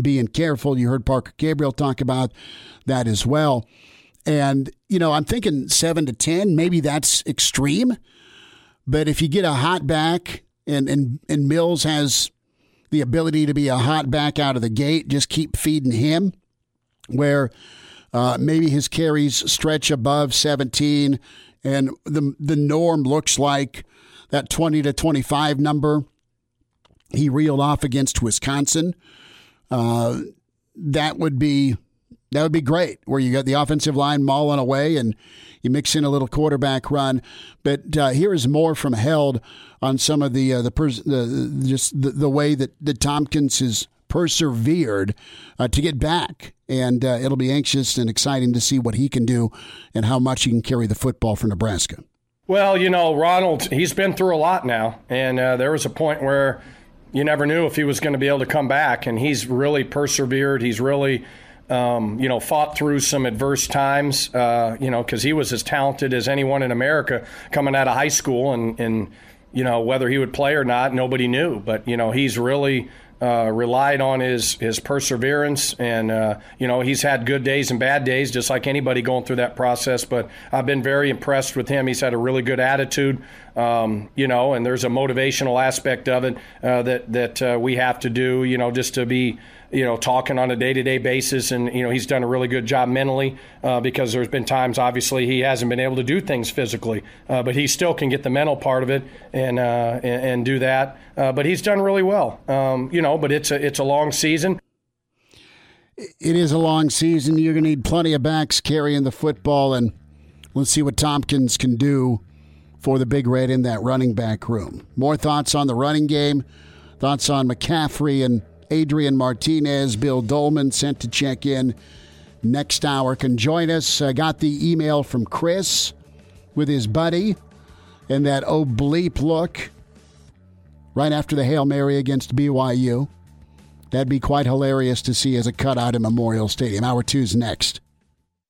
being careful. You heard Parker Gabriel talk about that as well. And, you know, I'm thinking seven to 10, maybe that's extreme. But if you get a hot back and, and, and Mills has the ability to be a hot back out of the gate, just keep feeding him where uh, maybe his carries stretch above 17 and the, the norm looks like that 20 to 25 number he reeled off against Wisconsin uh, that would be that would be great. Where you got the offensive line mauling away and you mix in a little quarterback run. But uh, here is more from Held on some of the uh, the, pers- the, just the, the way that the Tompkins has persevered uh, to get back, and uh, it'll be anxious and exciting to see what he can do and how much he can carry the football for Nebraska. Well, you know, Ronald, he's been through a lot now, and uh, there was a point where you never knew if he was going to be able to come back. And he's really persevered. He's really, um, you know, fought through some adverse times, uh, you know, because he was as talented as anyone in America coming out of high school. And, and, you know, whether he would play or not, nobody knew. But, you know, he's really uh, relied on his his perseverance, and uh, you know he's had good days and bad days, just like anybody going through that process. But I've been very impressed with him. He's had a really good attitude, um, you know, and there's a motivational aspect of it uh, that that uh, we have to do, you know, just to be you know, talking on a day to day basis. And, you know, he's done a really good job mentally uh, because there's been times, obviously, he hasn't been able to do things physically, uh, but he still can get the mental part of it and, uh, and, and, do that. Uh, but he's done really well, um, you know, but it's a, it's a long season. It is a long season. You're going to need plenty of backs carrying the football, and let's see what Tompkins can do for the Big Red in that running back room. More thoughts on the running game, thoughts on McCaffrey and Adrian Martinez, Bill Dolman sent to check in next hour. Can join us. I got the email from Chris with his buddy and that oblique look right after the Hail Mary against BYU. That'd be quite hilarious to see as a cutout in Memorial Stadium. Hour two's next.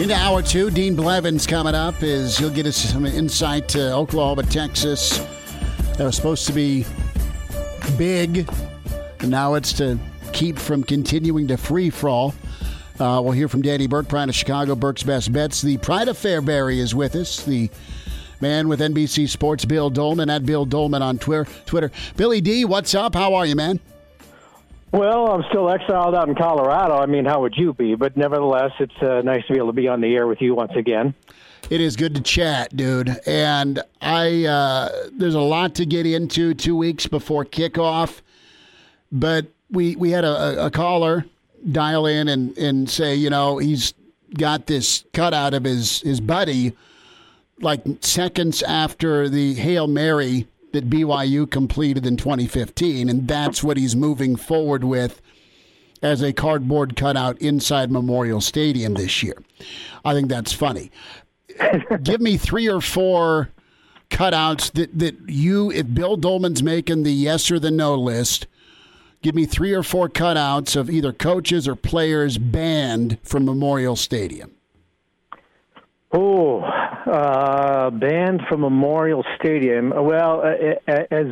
Into hour two, Dean Blevins coming up is he'll get us some insight to Oklahoma, Texas. That was supposed to be big, and now it's to keep from continuing to free fall. Uh, we'll hear from Danny Burke, Pride of Chicago, Burke's Best Bets. The Pride of Fairbury is with us. The man with NBC Sports, Bill Dolman, at Bill Dolman on Twitter. Billy D, what's up? How are you, man? Well, I'm still exiled out in Colorado. I mean, how would you be? But nevertheless, it's uh, nice to be able to be on the air with you once again. It is good to chat, dude. And I uh, there's a lot to get into two weeks before kickoff, but we we had a, a caller dial in and, and say, you know, he's got this cut out of his his buddy like seconds after the Hail Mary that BYU completed in 2015, and that's what he's moving forward with as a cardboard cutout inside Memorial Stadium this year. I think that's funny. Give me three or four cutouts that, that you, if Bill Dolman's making the yes or the no list, give me three or four cutouts of either coaches or players banned from Memorial Stadium. Oh, uh, banned from Memorial Stadium. Well, uh, as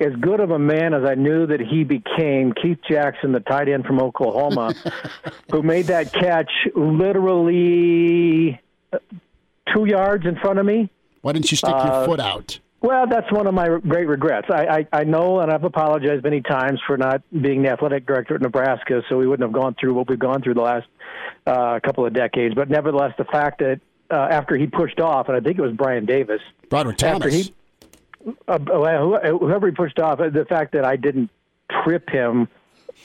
as good of a man as I knew that he became, Keith Jackson, the tight end from Oklahoma, who made that catch literally uh, two yards in front of me. Why didn't you stick your Uh, foot out? Well, that's one of my great regrets. I, I, I know, and I've apologized many times for not being the athletic director at Nebraska, so we wouldn't have gone through what we've gone through the last uh, couple of decades. But nevertheless, the fact that uh, after he pushed off, and I think it was Brian Davis, Broderick after Thomas. he, uh, whoever he pushed off, uh, the fact that I didn't trip him,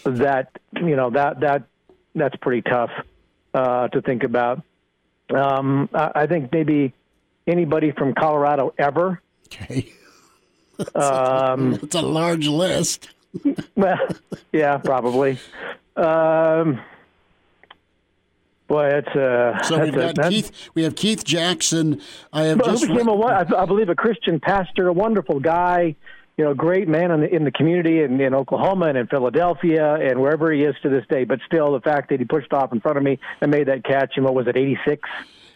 that you know that that that's pretty tough uh, to think about. Um, I, I think maybe anybody from Colorado ever. okay. Um, It's a large list. well, yeah, probably. Um, boy, it's uh, So that's we've a- got that's- Keith. We have Keith Jackson. I have just who became re- a, I believe, a Christian pastor, a wonderful guy, you know, great man in the, in the community in, in Oklahoma and in Philadelphia and wherever he is to this day. But still, the fact that he pushed off in front of me and made that catch, and what was it, 86?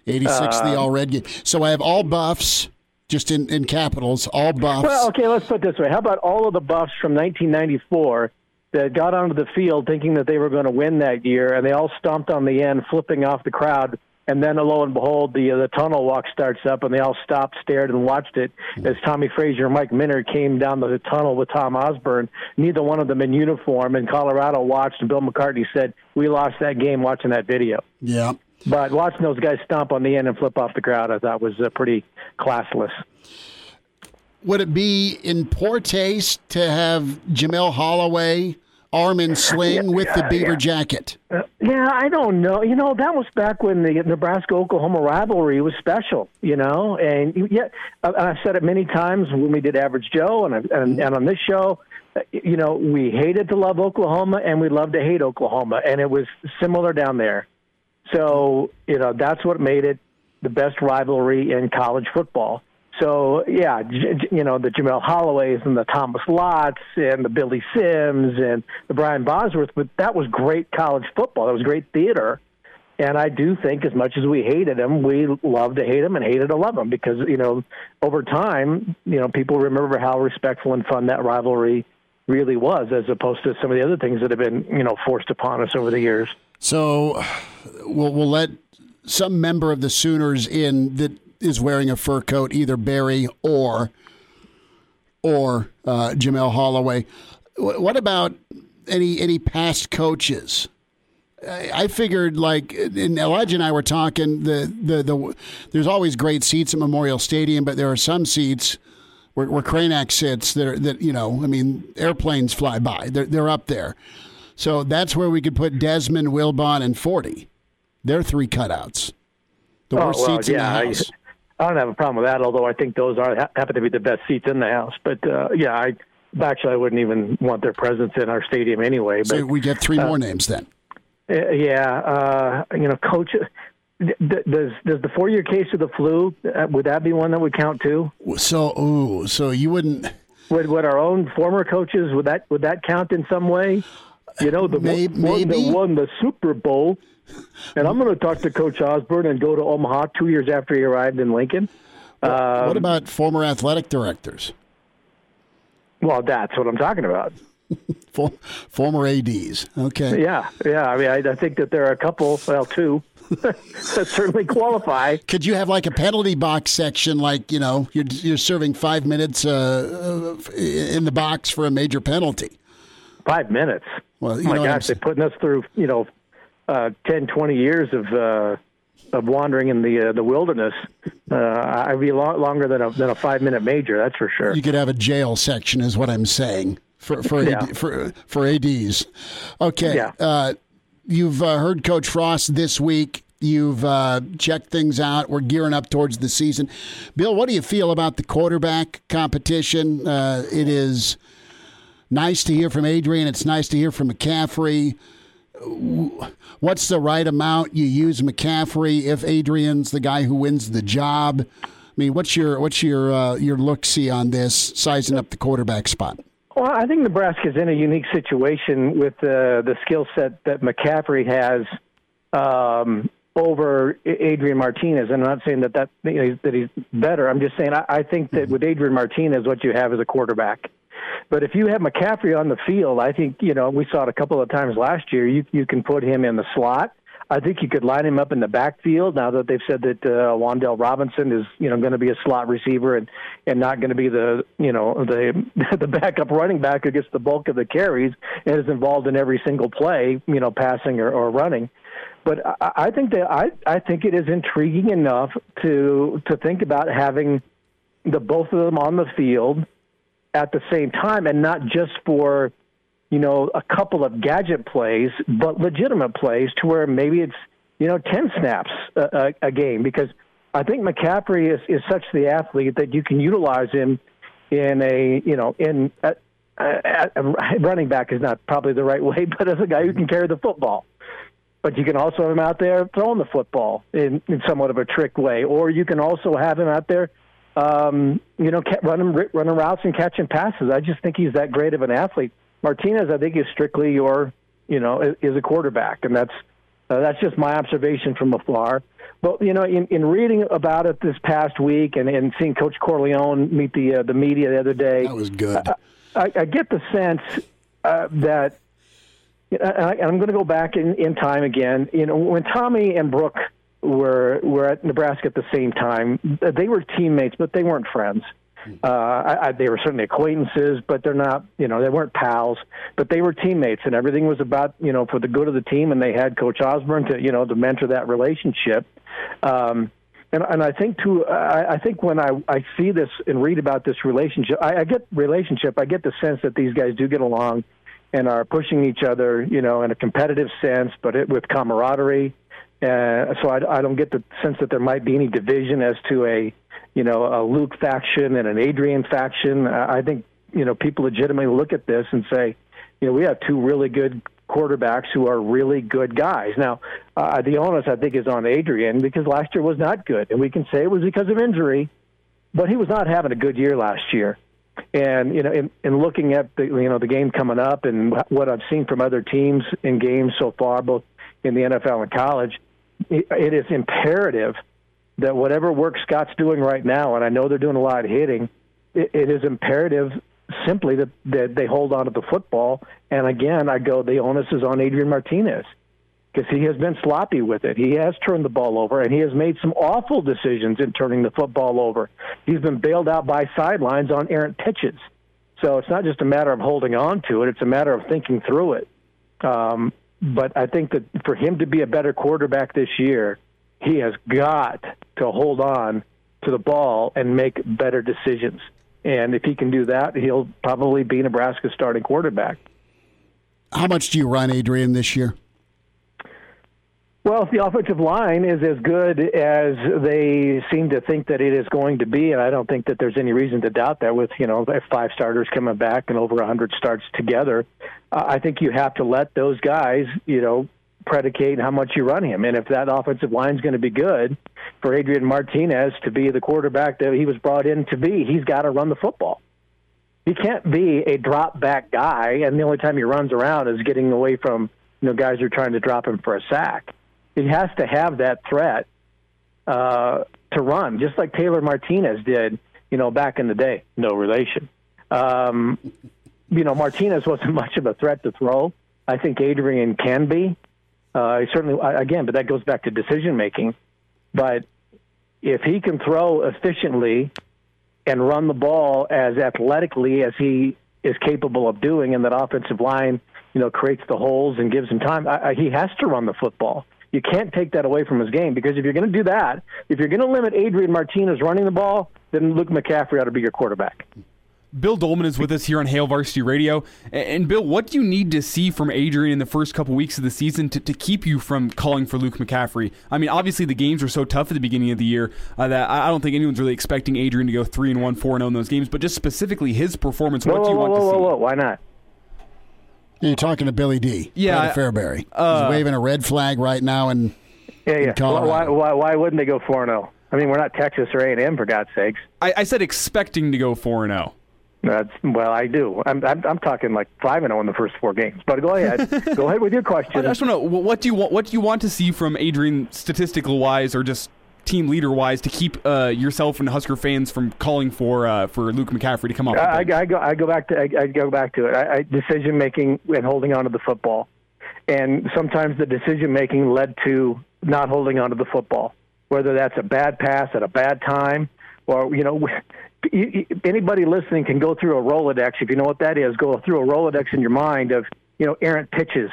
86 uh, the all red game. So I have all buffs, just in, in capitals, all buffs. Well, okay, let's put it this way. How about all of the buffs from 1994 that got onto the field thinking that they were going to win that year, and they all stomped on the end, flipping off the crowd. And then, lo and behold, the uh, the tunnel walk starts up, and they all stopped, stared, and watched it as Tommie Frazier and Mike Minter came down the tunnel with Tom Osborne. Neither one of them in uniform. And Colorado watched, and Bill McCartney said, "We lost that game watching that video." yeah. But watching those guys stomp on the end and flip off the crowd, I thought was uh, pretty classless. Would it be in poor taste to have Jamel Holloway arm and sling with the beaver jacket? Yeah, I don't know. You know, that was back when the Nebraska Oklahoma rivalry was special. You know, and yeah, and I've said it many times when we did Average Joe, and and, and on this show. uh, You know, we hated to love Oklahoma, and we loved to hate Oklahoma, and it was similar down there. So you know, that's what made it the best rivalry in college football. So yeah, you know the Jamel Holloways and the Thomas Lotts and the Billy Sims and the Brian Bosworth, but that was great college football. That was great theater, and I do think as much as we hated him, we loved to hate him and hated to love him because you know over time, you know people remember how respectful and fun that rivalry really was, as opposed to some of the other things that have been you know forced upon us over the years. So we'll, we'll let some member of the Sooners in that is wearing a fur coat, either Barry or or uh, Jamel Holloway. Wh- What about any any past coaches? I I figured like and Elijah and I were talking the, the the there's always great seats at Memorial Stadium, but there are some seats where, where Kranak sits that are, that you know I mean airplanes fly by they're they're up there, so that's where we could put Desmond, Wilbon, and Forty. They're three cutouts. The worst Oh, well, seats yeah, in the house. I don't have a problem with that, although I think those are ha- happen to be the best seats in the house. But uh, yeah, I actually I wouldn't even want their presence in our stadium anyway. But so we get three more names then. uh, yeah, uh, you know, coach. Does does the four year case of the flu uh, would that be one that would count too? So ooh, so you wouldn't. Would would our own former coaches would that would that count in some way? You know, the May- one maybe. that won the Super Bowl. And I'm going to talk to Coach Osborne and go to Omaha two years after he arrived in Lincoln. Um, what about former athletic directors, Well, that's what I'm talking about. For, former ads? Okay. Yeah, yeah. I mean, I, I think that there are a couple, well, two, that certainly qualify. Could you have like a penalty box section, like you know, you're you're serving five minutes uh, uh, in the box for a major penalty? Five minutes. Well, oh you my know what gosh, they're putting us through, you know, uh, 10, 20 years of uh, of wandering in the uh, the wilderness. Uh, I'd be a lot longer than a than a five minute major. That's for sure. You could have a jail section, is what I'm saying for for Yeah. AD, for for ads. Okay. Yeah. Uh, you've uh, heard Coach Frost this week You've uh, checked things out. We're gearing up towards the season. Bill, what do you feel about the quarterback competition? Uh, it is nice to hear from Adrian. It's nice to hear from McCaffrey. What's the right amount you use McCaffrey if Adrian's the guy who wins the job? I mean, what's your what's your uh, your look see on this sizing up the quarterback spot? Well, I think Nebraska's in a unique situation with uh, the skill set that McCaffrey has um, over Adrian Martinez. And I'm not saying that that, you know, that he's better. I'm just saying I, I think that with Adrian Martinez, what you have is a quarterback. But if you have McCaffrey on the field, I think you know we saw it a couple of times last year. You you can put him in the slot. I think you could line him up in the backfield now that they've said that uh, Wan'Dale Robinson is, you know, going to be a slot receiver and and not going to be the, you know, the the backup running back who gets the bulk of the carries and is involved in every single play, you know, passing or, or running. But I, I think that I I think it is intriguing enough to to think about having the both of them on the field at the same time and not just for you know a couple of gadget plays but legitimate plays to where maybe it's you know 10 snaps a, a, a game. Because I think McCaffrey is, is such the athlete that you can utilize him in a you know in a, a, a running back is not probably the right way but as a guy who can carry the football. But you can also have him out there throwing the football in, in somewhat of a trick way. Or you can also have him out there um, you know, running running routes and catching passes. I just think he's that great of an athlete. Martinez, I think, is strictly your, you know, is a quarterback, and that's uh, that's just my observation from afar. But you know, in, in reading about it this past week and, and seeing Coach Corleone meet the uh, the media the other day, that was good. I, I, I get the sense uh, that, and I'm going to go back in, in time again. You know, when Tommy and Brook were were at Nebraska at the same time. They were teammates, but they weren't friends. Uh, I, I, they were certainly acquaintances, but they're not. You know, they weren't pals, but they were teammates, and everything was about you know for the good of the team. And they had Coach Osborne to you know to mentor that relationship. Um, and, and I think too, I, I think when I, I see this and read about this relationship, I, I get relationship. I get the sense that these guys do get along and are pushing each other, you know, in a competitive sense, but it, with camaraderie uh, so I, I don't get the sense that there might be any division as to a, you know, a Luke faction and an Adrian faction. I think you know people legitimately look at this and say, you know, we have two really good quarterbacks who are really good guys. Now, uh, the onus I think is on Adrian because last year was not good, and we can say it was because of injury, but he was not having a good year last year. And you know, in, in looking at the you know the game coming up and what I've seen from other teams in games so far, both in the NFL and college, it is imperative that whatever work Scott's doing right now, and I know they're doing a lot of hitting, it, it is imperative simply that, that they hold on to the football. And again, I go, the onus is on Adrian Martinez because he has been sloppy with it. He has turned the ball over, and he has made some awful decisions in turning the football over. He's been bailed out by sidelines on errant pitches. So it's not just a matter of holding on to it; it's a matter of thinking through it. Um, but I think that for him to be a better quarterback this year, he has got to hold on to the ball and make better decisions. And if he can do that, he'll probably be Nebraska's starting quarterback. How much do you run, Adrian, this year? Well, if the offensive line is as good as they seem to think that it is going to be, and I don't think that there's any reason to doubt that with, you know, five starters coming back and over 100 starts together, uh, I think you have to let those guys, you know, predicate how much you run him. And if that offensive line is going to be good for Adrian Martinez to be the quarterback that he was brought in to be, he's got to run the football. He can't be a drop back guy, and the only time he runs around is getting away from, you know, guys who are trying to drop him for a sack he has to have that threat uh, to run, just like Taylor Martinez did, you know, back in the day. No relation. Um, you know, Martinez wasn't much of a threat to throw. I think Adrian can be. Uh, certainly, again, but that goes back to decision making. But if he can throw efficiently and run the ball as athletically as he is capable of doing, and that offensive line, you know, creates the holes and gives him time, I, I, he has to run the football. You can't take that away from his game because if you're going to do that, if you're going to limit Adrian Martinez running the ball, then Luke McCaffrey ought to be your quarterback. Bill Dolman is with us here on Hail Varsity Radio. And Bill, what do you need to see from Adrian in the first couple weeks of the season to, to keep you from calling for Luke McCaffrey? I mean, obviously the games were so tough at the beginning of the year uh, that I don't think anyone's really expecting Adrian to go three and one, four and zero oh in those games. But just specifically his performance, whoa, what do you whoa, want whoa, to see? Whoa, whoa, why not? You're talking to Billy D. Yeah, Fairbury. Uh, He's waving a red flag right now, and yeah, yeah. Colorado. Why, why, why wouldn't they go four and zero? I mean, we're not Texas or A and M for God's sakes. I, I said expecting to go four and zero. That's well, I do. I'm, I'm, I'm talking like five and zero in the first four games. But go ahead, go ahead with your question. I just want to know what do you want? What do you want to see from Adrian, statistical wise, or just team leader wise, to keep uh, yourself and Husker fans from calling for uh, for Luke McCaffrey to come off? the I. I go, I go back to, I, I go back to it. I, I, decision making and holding on to the football, and sometimes the decision making led to not holding on to the football, whether that's a bad pass at a bad time, or you know, anybody listening can go through a Rolodex if you know what that is. Go through a Rolodex in your mind of you know errant pitches.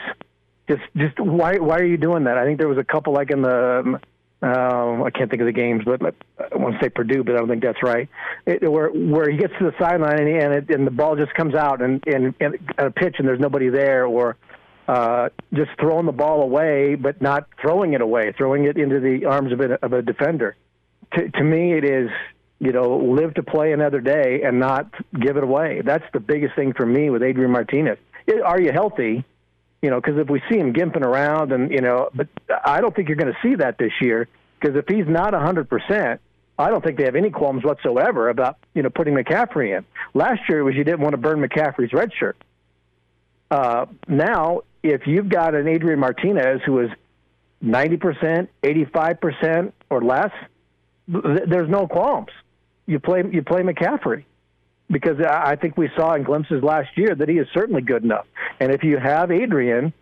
Just, just why, why are you doing that? I think there was a couple like in the uh, I can't think of the games, but I want to say Purdue, but I don't think that's right. It, where where he gets to the sideline and, and, it, and the ball just comes out and, and, and a pitch and there's nobody there, or uh, just throwing the ball away but not throwing it away, throwing it into the arms of a, of a defender. To, to me, it is you know live to play another day and not give it away. That's the biggest thing for me with Adrian Martinez. It, are you healthy? You know, because if we see him gimping around and, you know, but I don't think you're going to see that this year because if he's not 100%, I don't think they have any qualms whatsoever about, you know, putting McCaffrey in. Last year it was you didn't want to burn McCaffrey's red shirt. Uh, now, if you've got an Adrian Martinez who is 90%, 85% or less, th- there's no qualms. You play, you play McCaffrey because I I think we saw in glimpses last year that he is certainly good enough. And if you have Adrian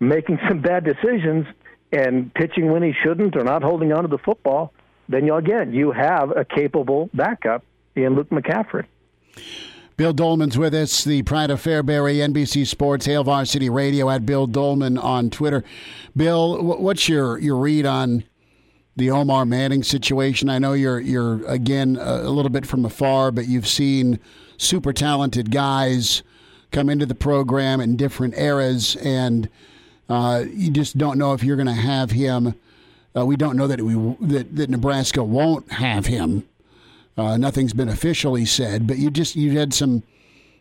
making some bad decisions and pitching when he shouldn't or not holding on to the football, then you again you have a capable backup in Luke McCaffrey. Bill Dolman's with us, the pride of Fairbury, NBC Sports, Hail Varsity Radio at Bill Dolman on Twitter. Bill, what's your, your read on the Omar Manning situation? I know you're you're again a little bit from afar, but you've seen super talented guys come into the program in different eras, and uh, you just don't know if you're going to have him. Uh, we don't know that we that, that Nebraska won't have him. Uh, nothing's been officially said, but you just you had some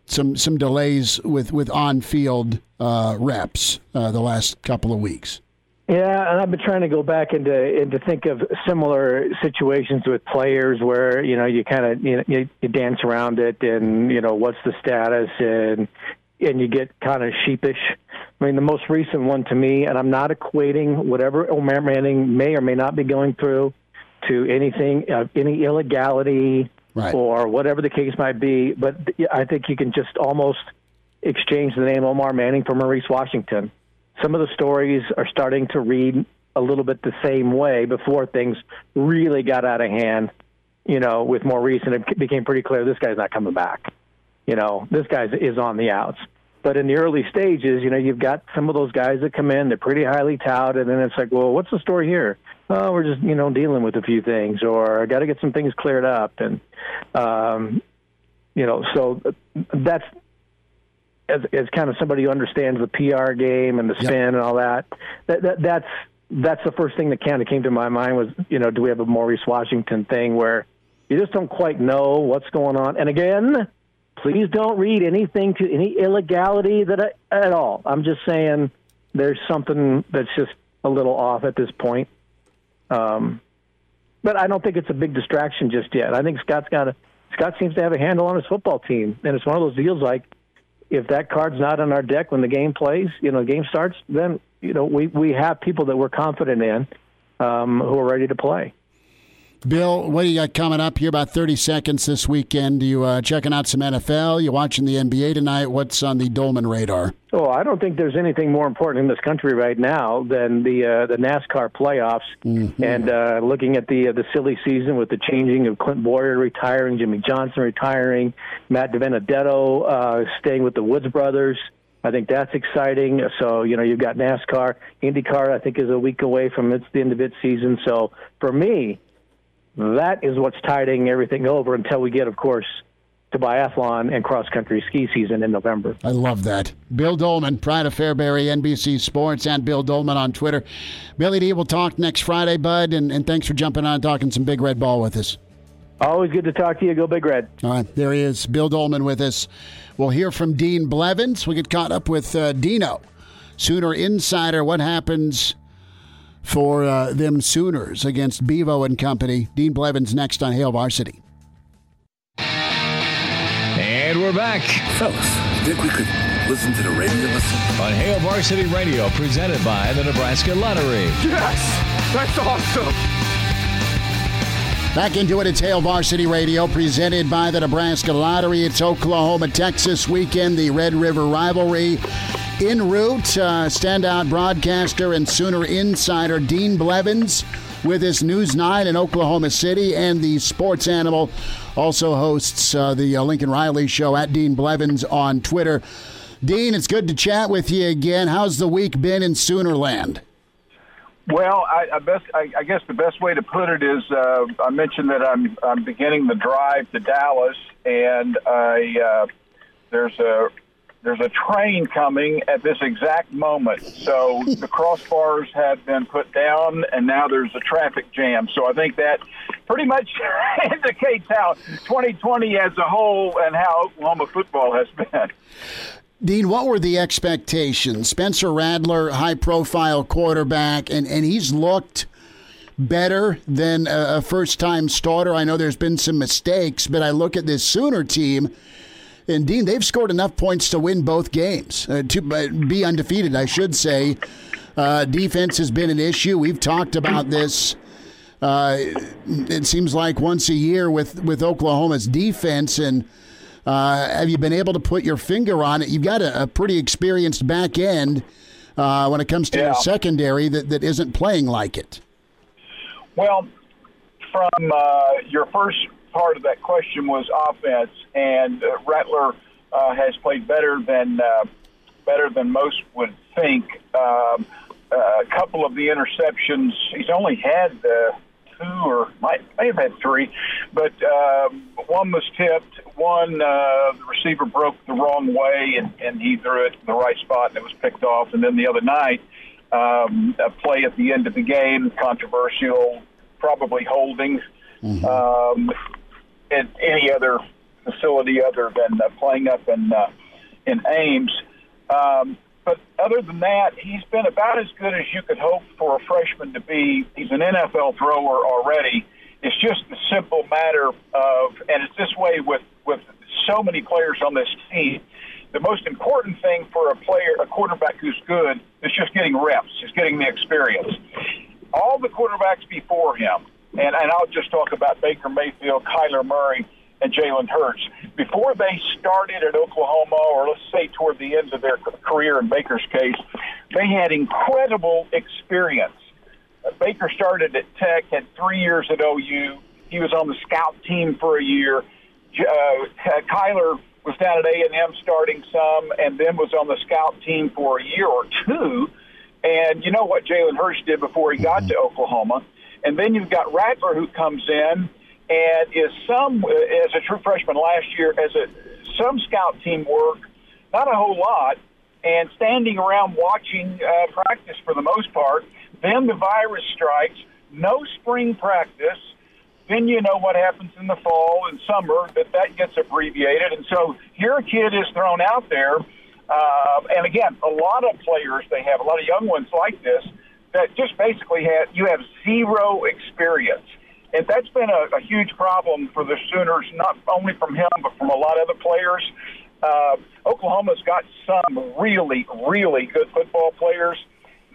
some some delays with with on field uh, reps uh, the last couple of weeks. Yeah, and I've been trying to go back into into think of similar situations with players where you know you kind of you, know, you you dance around it and you know what's the status and and you get kind of sheepish. I mean, the most recent one to me, and I'm not equating whatever Omar Manning may or may not be going through to anything, uh, any illegality Right. or whatever the case might be. But I think you can just almost exchange the name Omar Manning for Maurice Washington. Some of the stories are starting to read a little bit the same way before things really got out of hand. You know, with more recent, it became pretty clear this guy's not coming back. You know, this guy is on the outs. But in the early stages, you know, you've got some of those guys that come in, they're pretty highly touted, and it's like, well, what's the story here? Oh, we're just, you know, dealing with a few things, or I got to get some things cleared up. And, um, you know, so that's as, as kind of somebody who understands the PR game and the spin and all that, that, that that's that's the first thing that kind of came to my mind was you know do we have a Maurice Washington thing where you just don't quite know what's going on? And again please don't read anything to any illegality that I, at all. I'm just saying there's something that's just a little off at this point. Um, but I don't think it's a big distraction just yet. I think Scott's got a Scott seems to have a handle on his football team and it's one of those deals like if that card's not on our deck when the game plays, you know, the game starts, then you know we we have people that we're confident in um, who are ready to play. Bill, what do you got coming up here? About thirty seconds this weekend. You uh, checking out some NFL? You watching the NBA tonight? What's on the Dolman radar? Oh, I don't think there's anything more important in this country right now than the uh, the NASCAR playoffs and uh, looking at the uh, the silly season with the changing of Clint Bowyer retiring, Jimmie Johnson retiring, Matt DiBenedetto uh, staying with the Woods brothers. I think that's exciting. So you know you've got NASCAR, IndyCar. I think is a week away from its the end of its season. So for me, that is what's tiding everything over until we get, of course, to biathlon and cross country ski season in November. I love that. Bill Dolman, Pride of Fairbury, NBC Sports, and Bill Dolman on Twitter. Billy D, we'll talk next Friday, bud, and, and thanks for jumping on and talking some big red ball with us. Always good to talk to you. Go Big Red. All right, there he is, Bill Dolman with us. We'll hear from Dean Blevins. We get caught up with uh, Dino, Sooner Insider. What happens for uh, them Sooners against Bevo and company? Dean Blevins next on Hail Varsity. And we're back Fellas, think we could listen to the radio listen? on Hail Varsity Radio, presented by the Nebraska Lottery. Yes! That's awesome! Back into it, it's Hail Varsity Radio, presented by the Nebraska Lottery. It's Oklahoma, Texas weekend, the Red River rivalry. En route, uh, standout broadcaster and Sooner insider Dean Blevins with his News 9 in Oklahoma City, and the sports animal also hosts uh, the uh, Lincoln Riley Show at Dean Blevins on Twitter. Dean, it's good to chat with you again. How's the week been in Soonerland? Well, I, I best I, I guess the best way to put it is uh, I mentioned that I'm I'm beginning the drive to Dallas, and I uh, there's a there's a train coming at this exact moment. So the crossbars have been put down, and now there's a traffic jam. So I think that pretty much indicates how 2020 as a whole and how Oklahoma football has been. Dean, what were the expectations? Spencer Rattler, high profile quarterback, and, and he's looked better than a, a first time starter. I know there's been some mistakes, but I look at this Sooner team, and Dean, they've scored enough points to win both games, uh, to uh, be undefeated, I should say. Uh, defense has been an issue. We've talked about this. Uh, it seems like once a year with, with Oklahoma's defense, and uh, have you been able to put your finger on it? You've got a, a pretty experienced back end uh, when it comes to Yeah. your secondary that, that isn't playing like it. Well, from uh, your first part of that question was offense, and uh, Rattler uh, has played better than uh, better than most would think. Um, uh, a couple of the interceptions, he's only had uh, two or might may have had three, but um, one was tipped. One uh, the receiver broke the wrong way, and, and he threw it in the right spot, and it was picked off. And then the other night, um, a play at the end of the game, controversial, probably holding. Um, at any other facility other than uh, playing up in uh, in Ames. Um, but other than that, he's been about as good as you could hope for a freshman to be. He's an NFL thrower already. It's just a simple matter of, and it's this way with with so many players on this team. The most important thing for a player, a quarterback who's good, is just getting reps, is getting the experience. All the quarterbacks before him, and, and I'll just talk about Baker Mayfield, Kyler Murray, and Jalen Hurts. Before they started at Oklahoma, or let's say toward the end of their career in Baker's case, they had incredible experience. Baker started at Tech, had three years at OU. He was on the scout team for a year. Uh, Kyler was down at A&M starting some, and then was on the scout team for a year or two. And you know what Jalen Hurts did before he got to Oklahoma. And then you've got Rattler who comes in and is some as a true freshman last year as a some scout team work, not a whole lot, and standing around watching uh, practice for the most part. Then the virus strikes, no spring practice. Then you know what happens in the fall and summer that that gets abbreviated, and so here a kid is thrown out there. Uh, and again, a lot of players they have a lot of young ones like this that just basically have you have zero experience. And that's been a, a huge problem for the Sooners, not only from him, but from a lot of other players. Uh, Oklahoma's got some really, really good football players.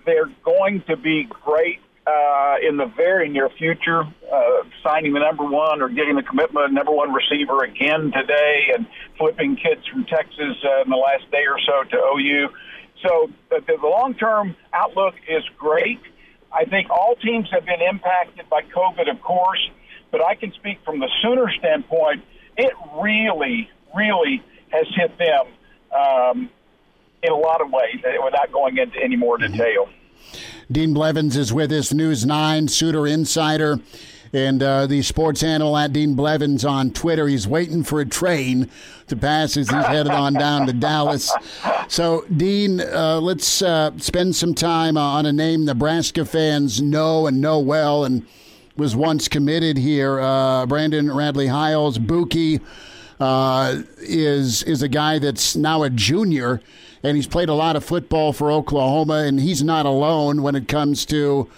They're going to be great uh, in the very near future, uh, signing the number one or getting the commitment number one receiver again today and flipping kids from Texas uh, in the last day or so to OU. So the, the long-term outlook is great. I think all teams have been impacted by COVID, of course, but I can speak from the Sooner standpoint. It really, really has hit them um, in a lot of ways uh, without going into any more detail. Dean Blevins is with us, News 9, Sooner Insider. And uh, the sports animal at Dean Blevins on Twitter, he's waiting for a train to pass as he's headed on down to Dallas. So, Dean, uh, let's uh, spend some time on a name Nebraska fans know and know well and was once committed here. Uh, Brendan Radley-Hiles, Buki, uh, is, is a guy that's now a junior, and he's played a lot of football for Oklahoma, and he's not alone when it comes to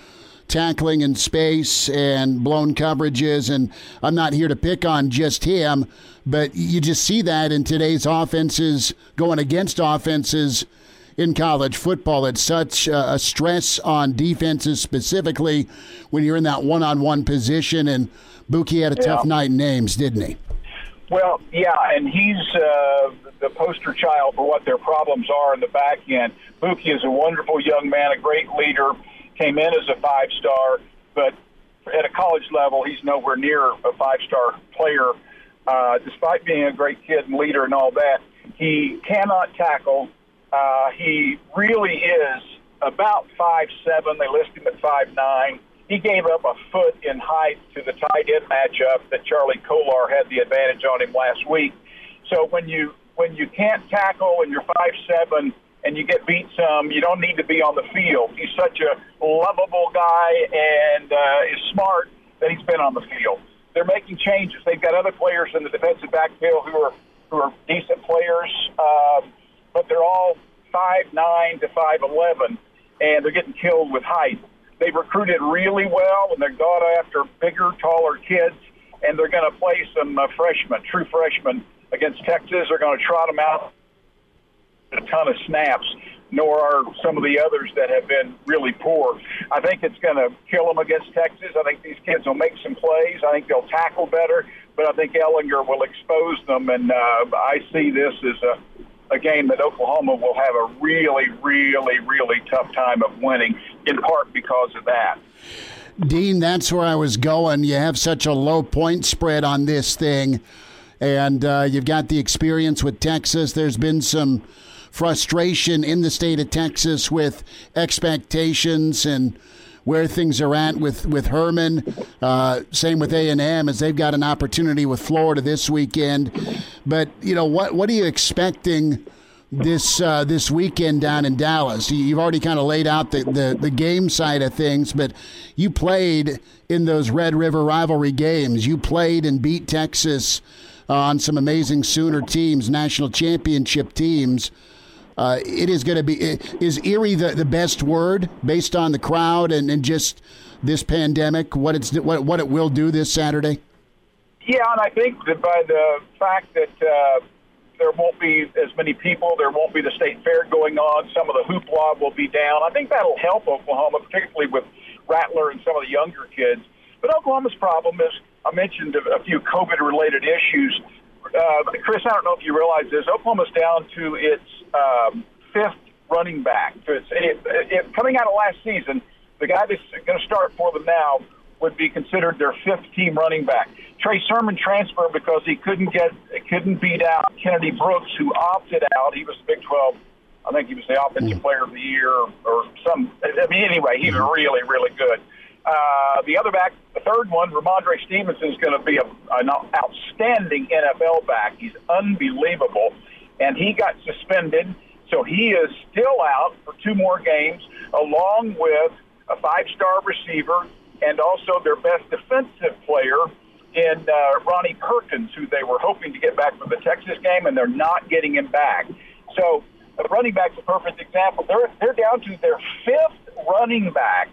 tackling in space and blown coverages. And I'm not here to pick on just him, but you just see that in today's offenses going against offenses in college football. It's such a stress on defenses, specifically when you're in that one on one position. And Buki had a yeah. tough night in Ames, didn't he? Well, yeah, and he's uh, the poster child for what their problems are in the back end. Buki is a wonderful young man, a great leader came in as a five star, but at a college level, he's nowhere near a five star player. Uh, despite being a great kid and leader and all that, he cannot tackle. Uh, he really is about five seven. They list him at five nine. He gave up a foot in height to the tight end matchup that Charlie Kolar had the advantage on him last week. So when you when you can't tackle and you're five seven, and you get beat some, you don't need to be on the field. He's such a lovable guy and uh, is smart that he's been on the field. They're making changes. They've got other players in the defensive backfield who are who are decent players, um, but they're all five nine to five eleven, and they're getting killed with height. They've recruited really well, and they're gone after bigger, taller kids, and they're going to play some uh, freshmen, true freshmen, against Texas. They're going to trot them out a ton of snaps, nor are some of the others that have been really poor. I think it's going to kill them against Texas. I think these kids will make some plays. I think they'll tackle better, but I think Ehlinger will expose them, and uh, I see this as a a game that Oklahoma will have a really, really, really tough time of winning, in part because of that. Dean, that's where I was going. You have such a low point spread on this thing, and uh, you've got the experience with Texas. There's been some frustration in the state of Texas with expectations and where things are at with with Herman. Uh, same with A and M as they've got an opportunity with Florida this weekend. But you know what? What are you expecting? This uh, this weekend down in Dallas, you've already kind of laid out the, the, the game side of things, but you played in those Red River rivalry games. You played and beat Texas on some amazing Sooner teams, national championship teams. Uh, it is going to be is eerie the, the best word based on the crowd and, and just this pandemic what it's what what it will do this Saturday. Yeah, and I think that by the fact that uh, there won't be as many people, there won't be the state fair going on. Some of the hoopla will be down. I think that'll help Oklahoma, particularly with Rattler and some of the younger kids. But Oklahoma's problem is I mentioned a few COVID-related issues. Uh, Chris, I don't know if you realize this. Oklahoma's down to its um, fifth running back. So it's, it, it, coming out of last season, the guy that's going to start for them now would be considered their fifth team running back. Trey Sermon transferred because he couldn't get couldn't beat out Kennedy Brooks, who opted out. He was the Big 12. I think he was the offensive mm. player of the year or some. I mean, anyway, he was mm. really, really good. Uh, the other back, the third one, Rhamondre Stevenson is going to be a, an outstanding NFL back. He's unbelievable and he got suspended. So he is still out for two more games, along with a five-star receiver and also their best defensive player in uh, Ronnie Perkins, who they were hoping to get back for the Texas game, and they're not getting him back. So the running back's a perfect example. They're they're down to their fifth running back.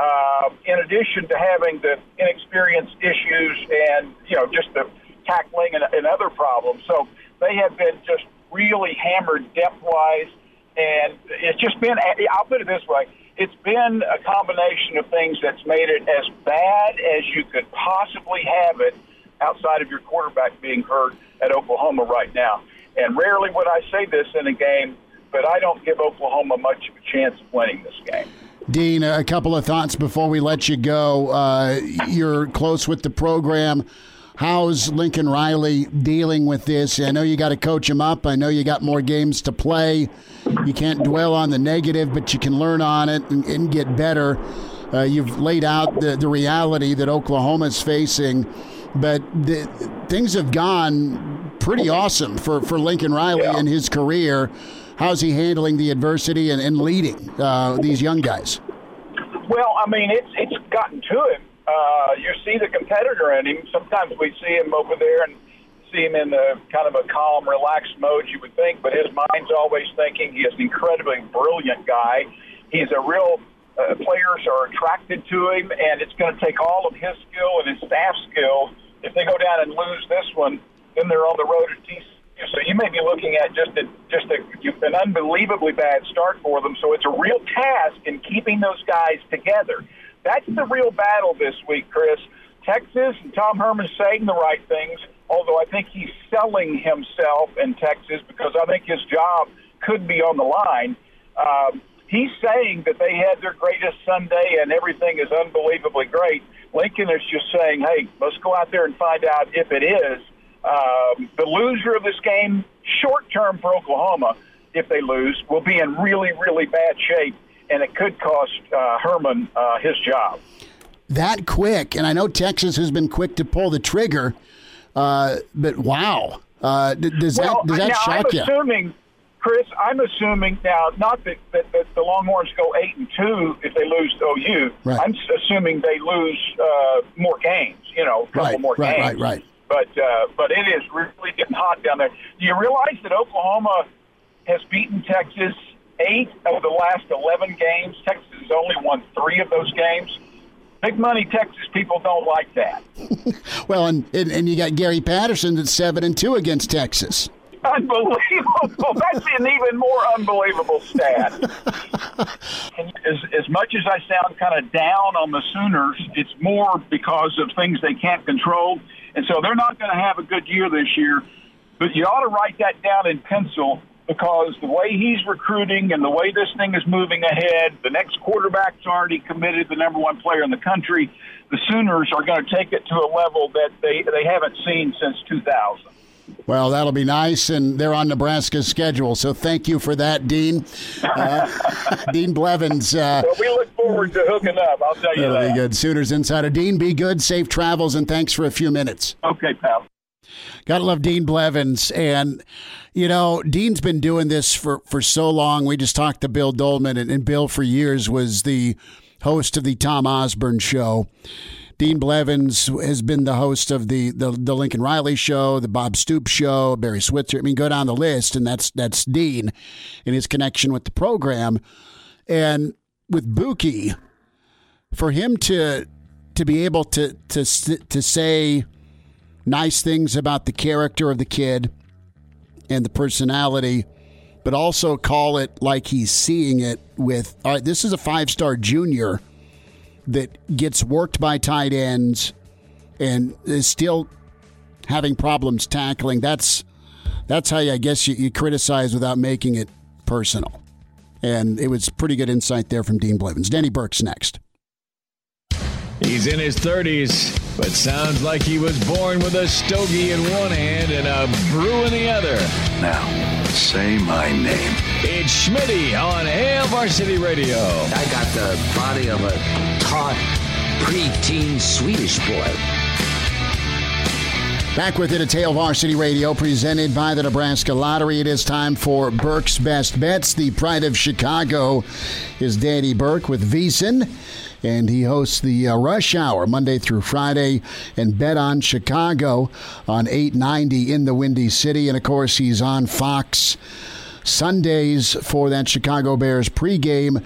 Uh, in addition to having the inexperienced issues and you know just the tackling and, and other problems, so they have been just really hammered depth wise. And it's just been, I'll put it this way it's been a combination of things that's made it as bad as you could possibly have it outside of your quarterback being hurt at Oklahoma right now. And rarely would I say this in a game, but I don't give Oklahoma much of a chance of winning this game. Dean, a couple of thoughts before we let you go. Uh, you're close with the program. How's Lincoln Riley dealing with this? I know you got to coach him up. I know you got more games to play. You can't dwell on the negative, but you can learn on it and, and get better. Uh, you've laid out the, the reality that Oklahoma is facing, but the, things have gone pretty awesome for, for Lincoln Riley Yeah. in his career. How's he handling the adversity and, and leading uh, these young guys? Well, I mean, it's it's gotten to him. Uh, you see the competitor in him. Sometimes we see him over there and see him in a kind of a calm, relaxed mode. You would think, but his mind's always thinking. He is an incredibly brilliant guy. He's a real. Uh, players are attracted to him, and it's going to take all of his skill and his staff skill. If they go down and lose this one, then they're on the road to TCU. So you may be looking at just a just a, an unbelievably bad start for them. So it's a real task in keeping those guys together. That's the real battle this week, Chris. Texas and Tom Herman's saying the right things, although I think he's selling himself in Texas because I think his job could be on the line. Um, he's saying that they had their greatest Sunday and everything is unbelievably great. Lincoln is just saying, hey, let's go out there and find out if it is. Um, the loser of this game, short term for Oklahoma, if they lose, will be in really, really bad shape, and it could cost uh, Herman uh, his job. That quick, and I know Texas has been quick to pull the trigger, uh, but wow. Uh, does well, that does that now shock I'm you? assuming, Chris, I'm assuming now not that, that, that the Longhorns go eight and two if they lose to OU. Right. I'm assuming they lose uh, more games. You know, a couple Right, more right, games. right, right. But uh, but it is really getting hot down there. Do you realize that Oklahoma has beaten Texas eight of the last eleven games? Texas has only won three of those games. Big money Texas people don't like that. Well, and, and and you got Gary Patterson that's seven and two against Texas. Unbelievable. That's an even more unbelievable stat. As, as much as I sound kind of down on the Sooners, it's more because of things they can't control. And so they're not going to have a good year this year. But you ought to write that down in pencil because the way he's recruiting and the way this thing is moving ahead, the next quarterback's already committed, the number one player in the country. The Sooners are going to take it to a level that they, they haven't seen since 2000. Well, that'll be nice, and they're on Nebraska's schedule. So thank you for that, Dean. Uh, Dean Blevins. Uh, Well, we look forward to hooking up. I'll tell you that'll that. be good. Sooners Insider. Dean, be good, safe travels, and thanks for a few minutes. Okay, pal. Gotta love Dean Blevins. And, you know, Dean's been doing this for, for so long. We just talked to Bill Doleman, and, and Bill, for years, was the host of the Tom Osborne Show. Dean Blevins has been the host of the, the, the Lincoln Riley Show, the Bob Stoops Show, Barry Switzer. I mean, go down the list, and that's that's Dean and his connection with the program. And with Buki, for him to to be able to to to say nice things about the character of the kid and the personality, but also call it like he's seeing it with all right, this is a five star junior that gets worked by tight ends and is still having problems tackling. That's that's how you, I guess you, you criticize without making it personal. And it was pretty good insight there from Dean Blevins. Danny Burke's next. He's in his 30s, but sounds like he was born with a stogie in one hand and a brew in the other. Now, say my name. It's Schmitty on Hail Varsity Radio. I got the body of a taut preteen Swedish boy. Back with it at Hail Varsity Radio, presented by the Nebraska Lottery. It is time for Burke's Best Bets. The pride of Chicago is Danny Burke with VSiN, and he hosts the uh, Rush Hour Monday through Friday and Bet on Chicago on 890 in the Windy City. And of course, he's on Fox Sundays for that Chicago Bears pregame.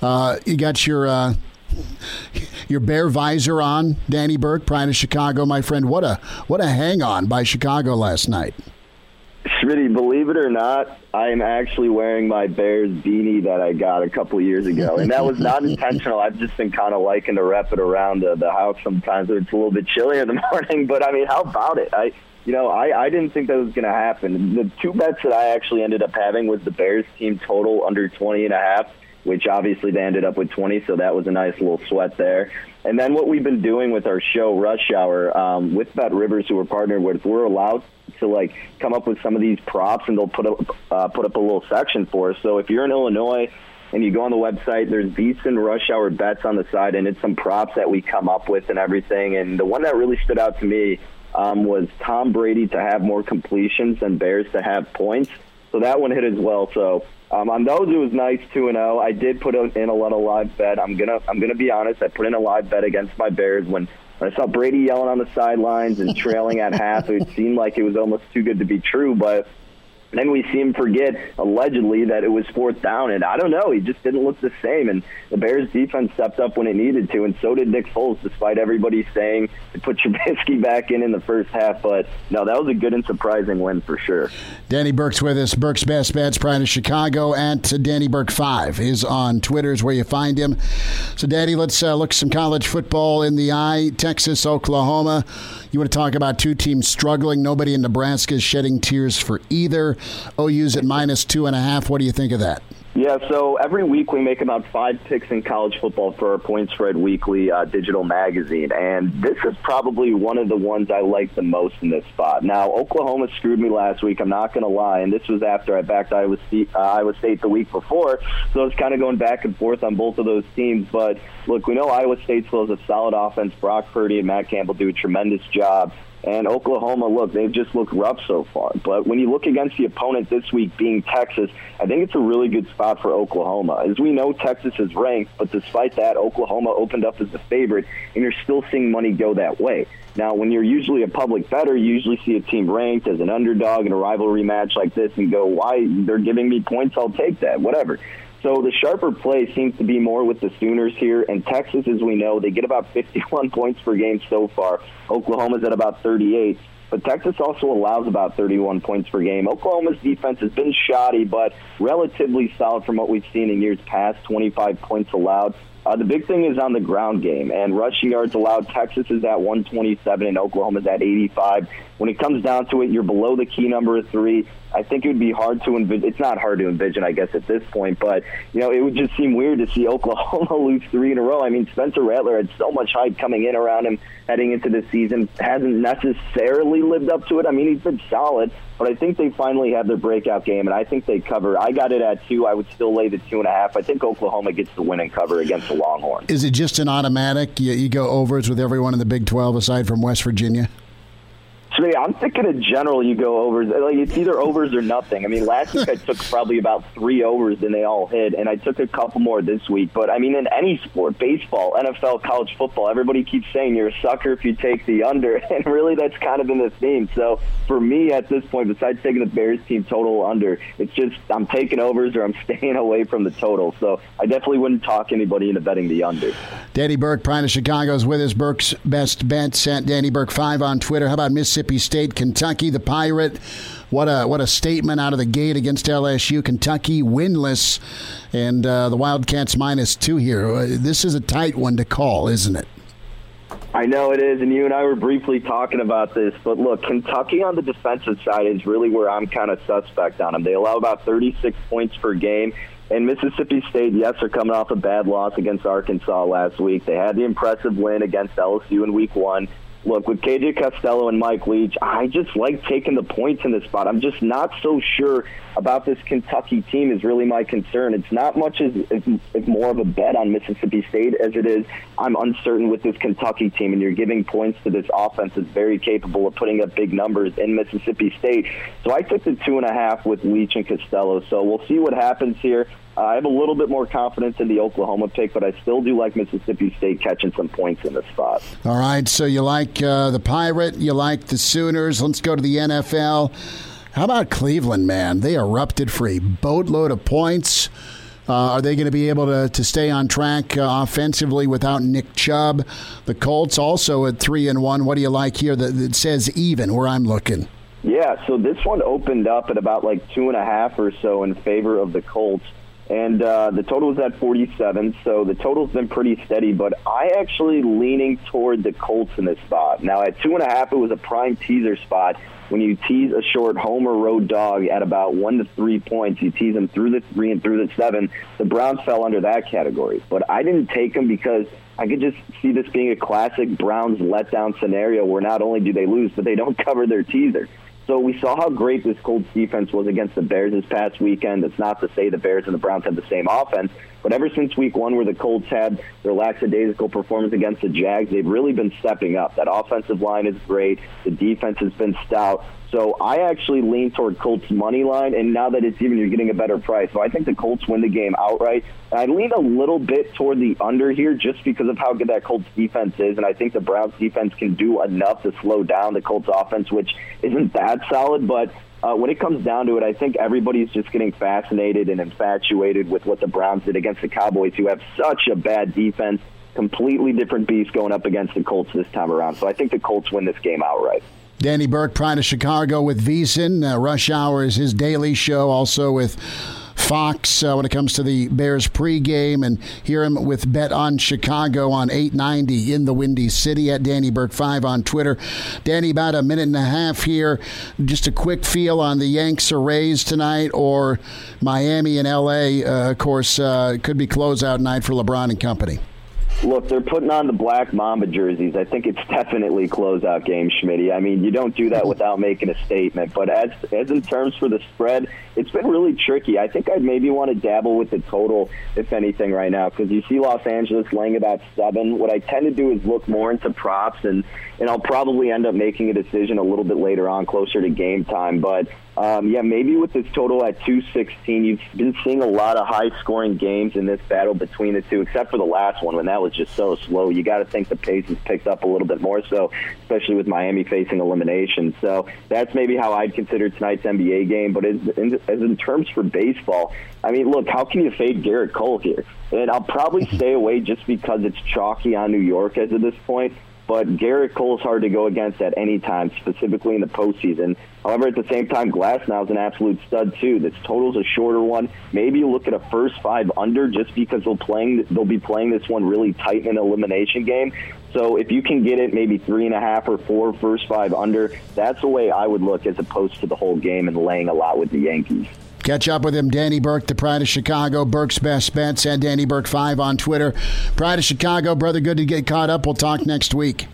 Uh, you got your. Uh, your bear visor on, Danny Burke, Pride of Chicago, my friend. What a what a hang on by Chicago last night. Schmitty, believe it or not, I am actually wearing my Bears beanie that I got a couple years ago, and that was not intentional. I've just been kind of liking to wrap it around the, the house sometimes when it's a little bit chilly in the morning. But I mean, how about it? I, you know, I, I didn't think that was going to happen. The two bets that I actually ended up having was the Bears team total under twenty and a half which obviously they ended up with 20, so that was a nice little sweat there. And then what we've been doing with our show Rush Hour um, with Bet Rivers, who we're partnered with, we're allowed to like come up with some of these props, and they'll put up uh, put up a little section for us. So if you're in Illinois and you go on the website, there's VSiN rush hour bets on the side, and it's some props that we come up with and everything. And the one that really stood out to me um, was Tom Brady to have more completions and Bears to have points. So that one hit as well. So um, on those, it was nice two and zero. I did put in a lot of live bet. I'm gonna I'm gonna be honest. I put in a live bet against my Bears when when I saw Brady yelling on the sidelines and trailing at half. It seemed like it was almost too good to be true, but then we see him forget allegedly that it was fourth down, and I don't know. He just didn't look the same. And the Bears defense stepped up when it needed to, and so did Nick Foles, despite everybody saying to put Trubisky back in in the first half. But no, that was a good and surprising win for sure. Danny Burke's with us. Burke's best bets, Pride of Chicago, at Danny Burke five is on Twitter is where you find him. So, Danny, let's uh, look some college football in the eye. Texas, Oklahoma. You want to talk about two teams struggling? Nobody in Nebraska is shedding tears for either. OU's at minus two and a half. What do you think of that? Yeah, so every week we make about five picks in college football for our Point Spread Weekly uh, digital magazine, and this is probably one of the ones I like the most in this spot. Now, Oklahoma screwed me last week. I'm not going to lie, and this was after I backed Iowa State, uh, Iowa State the week before, so it's kind of going back and forth on both of those teams. But look, we know Iowa State still has a solid offense. Brock Purdy and Matt Campbell do a tremendous job. And Oklahoma, look, they've just looked rough so far. But when you look against the opponent this week being Texas, I think it's a really good spot for Oklahoma. As we know, Texas is ranked, but despite that, Oklahoma opened up as the favorite, and you're still seeing money go that way. Now, when you're usually a public better, you usually see a team ranked as an underdog in a rivalry match like this and go, why? They're giving me points, I'll take that, whatever. So the sharper play seems to be more with the Sooners here. And Texas, as we know, they get about 51 points per game so far. Oklahoma's at about 38. But Texas also allows about 31 points per game. Oklahoma's defense has been shoddy, but relatively solid from what we've seen in years past 25 points allowed. Uh, the big thing is on the ground game, and rushing yards allowed. Texas is at 127, and Oklahoma is at 85. When it comes down to it, you're below the key number of three. I think it would be hard to envision. It's not hard to envision, I guess, at this point, but you know, it would just seem weird to see Oklahoma lose three in a row. I mean, Spencer Rattler had so much hype coming in around him heading into the season, hasn't necessarily lived up to it. I mean, he's been solid, but I think they finally have their breakout game, and I think they cover. I got it at two. I would still lay the two and a half. I think Oklahoma gets the win and cover against the Longhorns. Is it just an automatic? You, you go overs with everyone in the Big Twelve aside from West Virginia. So yeah, I'm thinking in general you go overs. Like it's either overs or nothing. I mean, last week I took probably about three overs and they all hit, and I took a couple more this week. But I mean, in any sport, baseball, NFL, college football, everybody keeps saying you're a sucker if you take the under, and really that's kind of been the theme. So for me at this point, besides taking the Bears team total under, it's just I'm taking overs or I'm staying away from the total. So I definitely wouldn't talk anybody into betting the under. Danny Burke, Pride of Chicago, is with us. Burke's best bet sent Danny Burke five on Twitter. How about Mississippi? Mississippi State, Kentucky, the Pirate. What a what a statement out of the gate against LSU. Kentucky winless, and uh, the Wildcats minus two here. Uh, this is a tight one to call, isn't it? I know it is, and you and I were briefly talking about this. But look, Kentucky on the defensive side is really where I'm kind of suspect on them. They allow about 36 points per game. And Mississippi State, yes, are coming off a bad loss against Arkansas last week. They had the impressive win against LSU in week one look, with KJ Costello and Mike Leach, I just like taking the points in this spot. I'm just not so sure about this Kentucky team is really my concern. It's not much as it's more of a bet on Mississippi State as it is I'm uncertain with this Kentucky team, and you're giving points to this offense that's very capable of putting up big numbers in Mississippi State. So I took the two and a half with Leach and Costello. So we'll see what happens here. Uh, I have a little bit more confidence in the Oklahoma pick, but I still do like Mississippi State catching some points in this spot. All right, so you like uh, the Pirate, you like the Sooners. Let's go to the NFL. How about Cleveland, man? They erupted for a boatload of points. Uh, are they going to be able to, to stay on track uh, offensively without Nick Chubb? The Colts also at three and one. What do you like here that, that says even where I'm looking? Yeah, so this one opened up at about like two and a half or so in favor of the Colts and uh, the total was at 47. So the total's been pretty steady, but I actually leaning toward the Colts in this spot. Now at two and a half, it was a prime teaser spot. When you tease a short home or road dog at about one to three points, you tease them through the three and through the seven. The Browns fell under that category, but I didn't take them because I could just see this being a classic Browns letdown scenario where not only do they lose, but they don't cover their teaser. So we saw how great this Colts defense was against the Bears this past weekend. It's not to say the Bears and the Browns have the same offense, but ever since week one, where the Colts had their lackadaisical performance against the Jags, they've really been stepping up. That offensive line is great. The defense has been stout. So I actually lean toward Colts money line, and now that it's even, you're getting a better price. So I think the Colts win the game outright. And I lean a little bit toward the under here, just because of how good that Colts defense is, and I think the Browns defense can do enough to slow down the Colts offense, which isn't that solid, but. Uh, when it comes down to it, I think everybody's just getting fascinated and infatuated with what the Browns did against the Cowboys, who have such a bad defense. Completely different beast going up against the Colts this time around. So I think the Colts win this game outright. Danny Burke, Pride of Chicago with VSIN. Uh, Rush Hour is his daily show, also with Fox uh, when it comes to the Bears pregame, and hear him with Bet on Chicago on 890 in the Windy City at Danny Burke 5 on Twitter. Danny, about a minute and a half here. Just a quick feel on the Yanks or Rays tonight, or Miami and LA, uh, of course, uh, could be closeout night for LeBron and company. Look, they're putting on the black Mamba jerseys. I think it's definitely closeout game, Schmidt. I mean, you don't do that without making a statement. But as as in terms for the spread, it's been really tricky. I think I'd maybe want to dabble with the total, if anything, right now, because you see Los Angeles laying about seven. What I tend to do is look more into props, and and I'll probably end up making a decision a little bit later on, closer to game time. But um, yeah, maybe with this total at 216, you've been seeing a lot of high scoring games in this battle between the two, except for the last one when that was just so slow. You got to think the pace has picked up a little bit more so, especially with Miami facing elimination. So that's maybe how I'd consider tonight's NBA game. But as in, as in terms for baseball, I mean, look, how can you fade Gerrit Cole here? And I'll probably stay away just because it's chalky on New York as of this point but Gerrit Cole's hard to go against at any time, specifically in the postseason. However, at the same time, Glasnow is an absolute stud too. This total's a shorter one. Maybe look at a first five under just because they'll playing they'll be playing this one really tight in an elimination game. So if you can get it maybe three and a half or four first five under, that's the way I would look as opposed to the whole game and laying a lot with the Yankees. Catch up with him, Danny Burke, the Pride of Chicago, Burke's Best Bets, and Danny Burke 5 on Twitter. Pride of Chicago, brother, good to get caught up. We'll talk next week.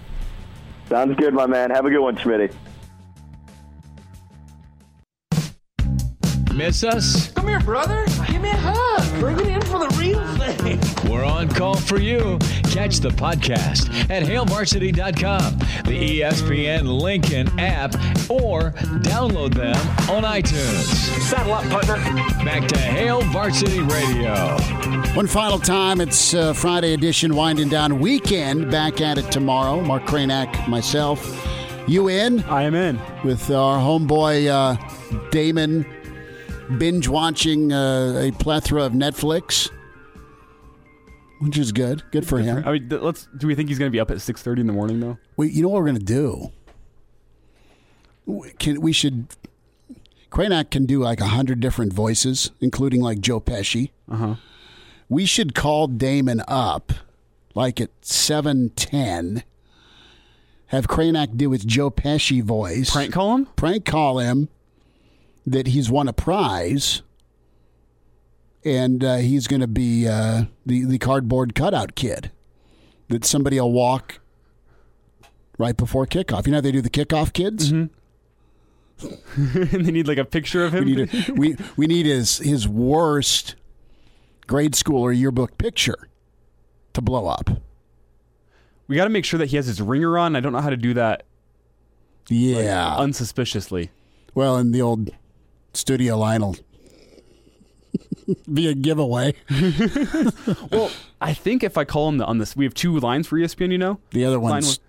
Sounds good, my man. Have a good one, Schmitty. Miss us? Come here, brother. Give me a hug. Bring it in for the real thing. We're on call for you. Catch the podcast at hailvarsity.com, the ESPN Lincoln app, or download them on iTunes. Saddle up, partner. Back to Hail Varsity Radio. One final time, it's uh, Friday edition, winding down weekend. Back at it tomorrow. Mark Kranak, myself. You in? I am in. With our homeboy uh, Damon binge watching uh, a plethora of Netflix, which is good. Good for him. I mean, th- let's. Do we think he's going to be up at six thirty in the morning though? Wait, you know what we're going to do? We, can, we should. Kranak can do like a hundred different voices, including like Joe Pesci. Uh huh. We should call Damon up, like at seven ten. Have Kranak do his Joe Pesci voice. Prank call him. Prank call him that he's won a prize, and uh, he's going to be uh, the the cardboard cutout kid that somebody will walk right before kickoff. You know how they do the kickoff kids. Mm-hmm. and they need like a picture of him. We need, a, we, we need his his worst grade school or yearbook picture to blow up. We got to make sure that he has his ringer on. I don't know how to do that. Yeah, like, unsuspiciously. Well, in the old studio line will be a giveaway. well, I think if I call him the, on this, we have two lines for ESPN. You know, the other one's. Line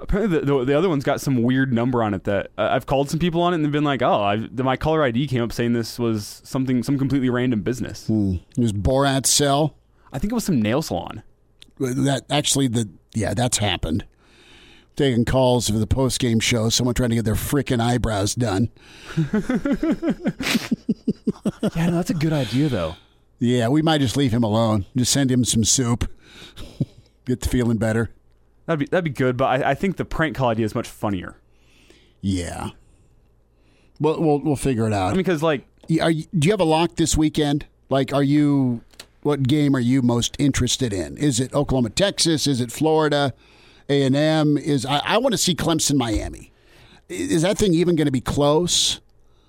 apparently, the, the, the, other one's got some weird number on it that uh, I've called some people on it and they've been like, "Oh, I've, my caller ID came up saying this was something, some completely random business." Hmm. It was Borat cell. I think it was some nail salon. That actually, the yeah, that's happened taking calls for the post game show. Someone trying to get their freaking eyebrows done. yeah, no, that's a good idea though. Yeah, we might just leave him alone. Just send him some soup. get to feeling better. That'd be that'd be good, but I, I think the prank call idea is much funnier. Yeah. Well, we'll we'll figure it out. I mean, because like, are you, do you have a lock this weekend? Like, are you? What game are you most interested in? Is it Oklahoma, Texas? Is it Florida? A and M is. I, I want to see Clemson, Miami. is that thing even going to be close?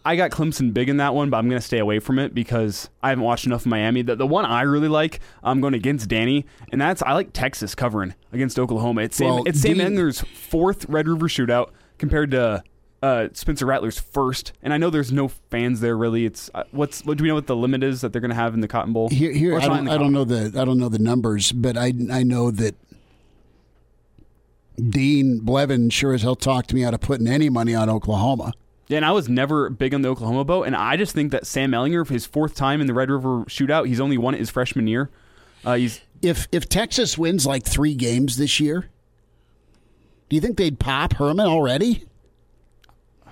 I got Clemson big in that one, but I'm going to stay away from it because I haven't watched enough of Miami. The, the one I really like, I'm going against Danny, and that's I like Texas covering against Oklahoma. It's Sam, Well, it's Sam Ehlinger's fourth Red River shootout compared to uh, Spencer Rattler's first. And I know there's no fans there really. It's uh, what's what do we know what the limit is that they're going to have in the Cotton Bowl? Here, here I don't, I don't know the I don't know the numbers, but I I know that Dean Blevin sure as hell talked to me out of putting any money on Oklahoma. Yeah, and I was never big on the Oklahoma boat, and I just think that Sam Ehlinger, his fourth time in the Red River shootout, he's only won it his freshman year. Uh, he's If if Texas wins like three games this year, do you think they'd pop Herman already?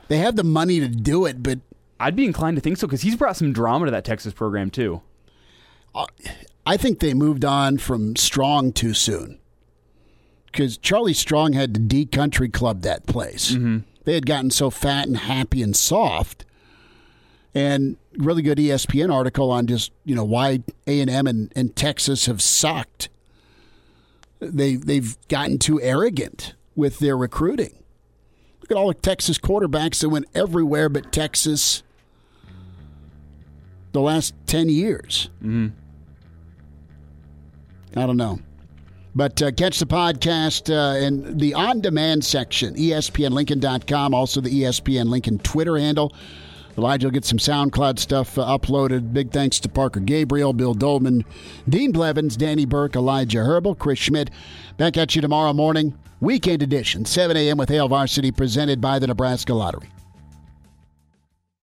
They have the money to do it, but I'd be inclined to think so because he's brought some drama to that Texas program too. I think they moved on from Strong too soon. Because Charlie Strong had to de-country club that place. They had gotten so fat and happy and soft. And really good ESPN article on just you know why A and M and Texas have sucked. They they've gotten too arrogant with their recruiting. Look at all the Texas quarterbacks that went everywhere but Texas. The last ten years. Mm-hmm. I don't know. But uh, catch the podcast uh, in the on demand section, ESPNLincoln.com, also the ESPN Lincoln Twitter handle. Elijah will get some SoundCloud stuff uh, uploaded. Big thanks to Parker Gabriel, Bill Doleman, Dean Blevins, Danny Burke, Elijah Herbal, Chris Schmidt. Back at you tomorrow morning, weekend edition, 7 a.m. with Hail Varsity, presented by the Nebraska Lottery.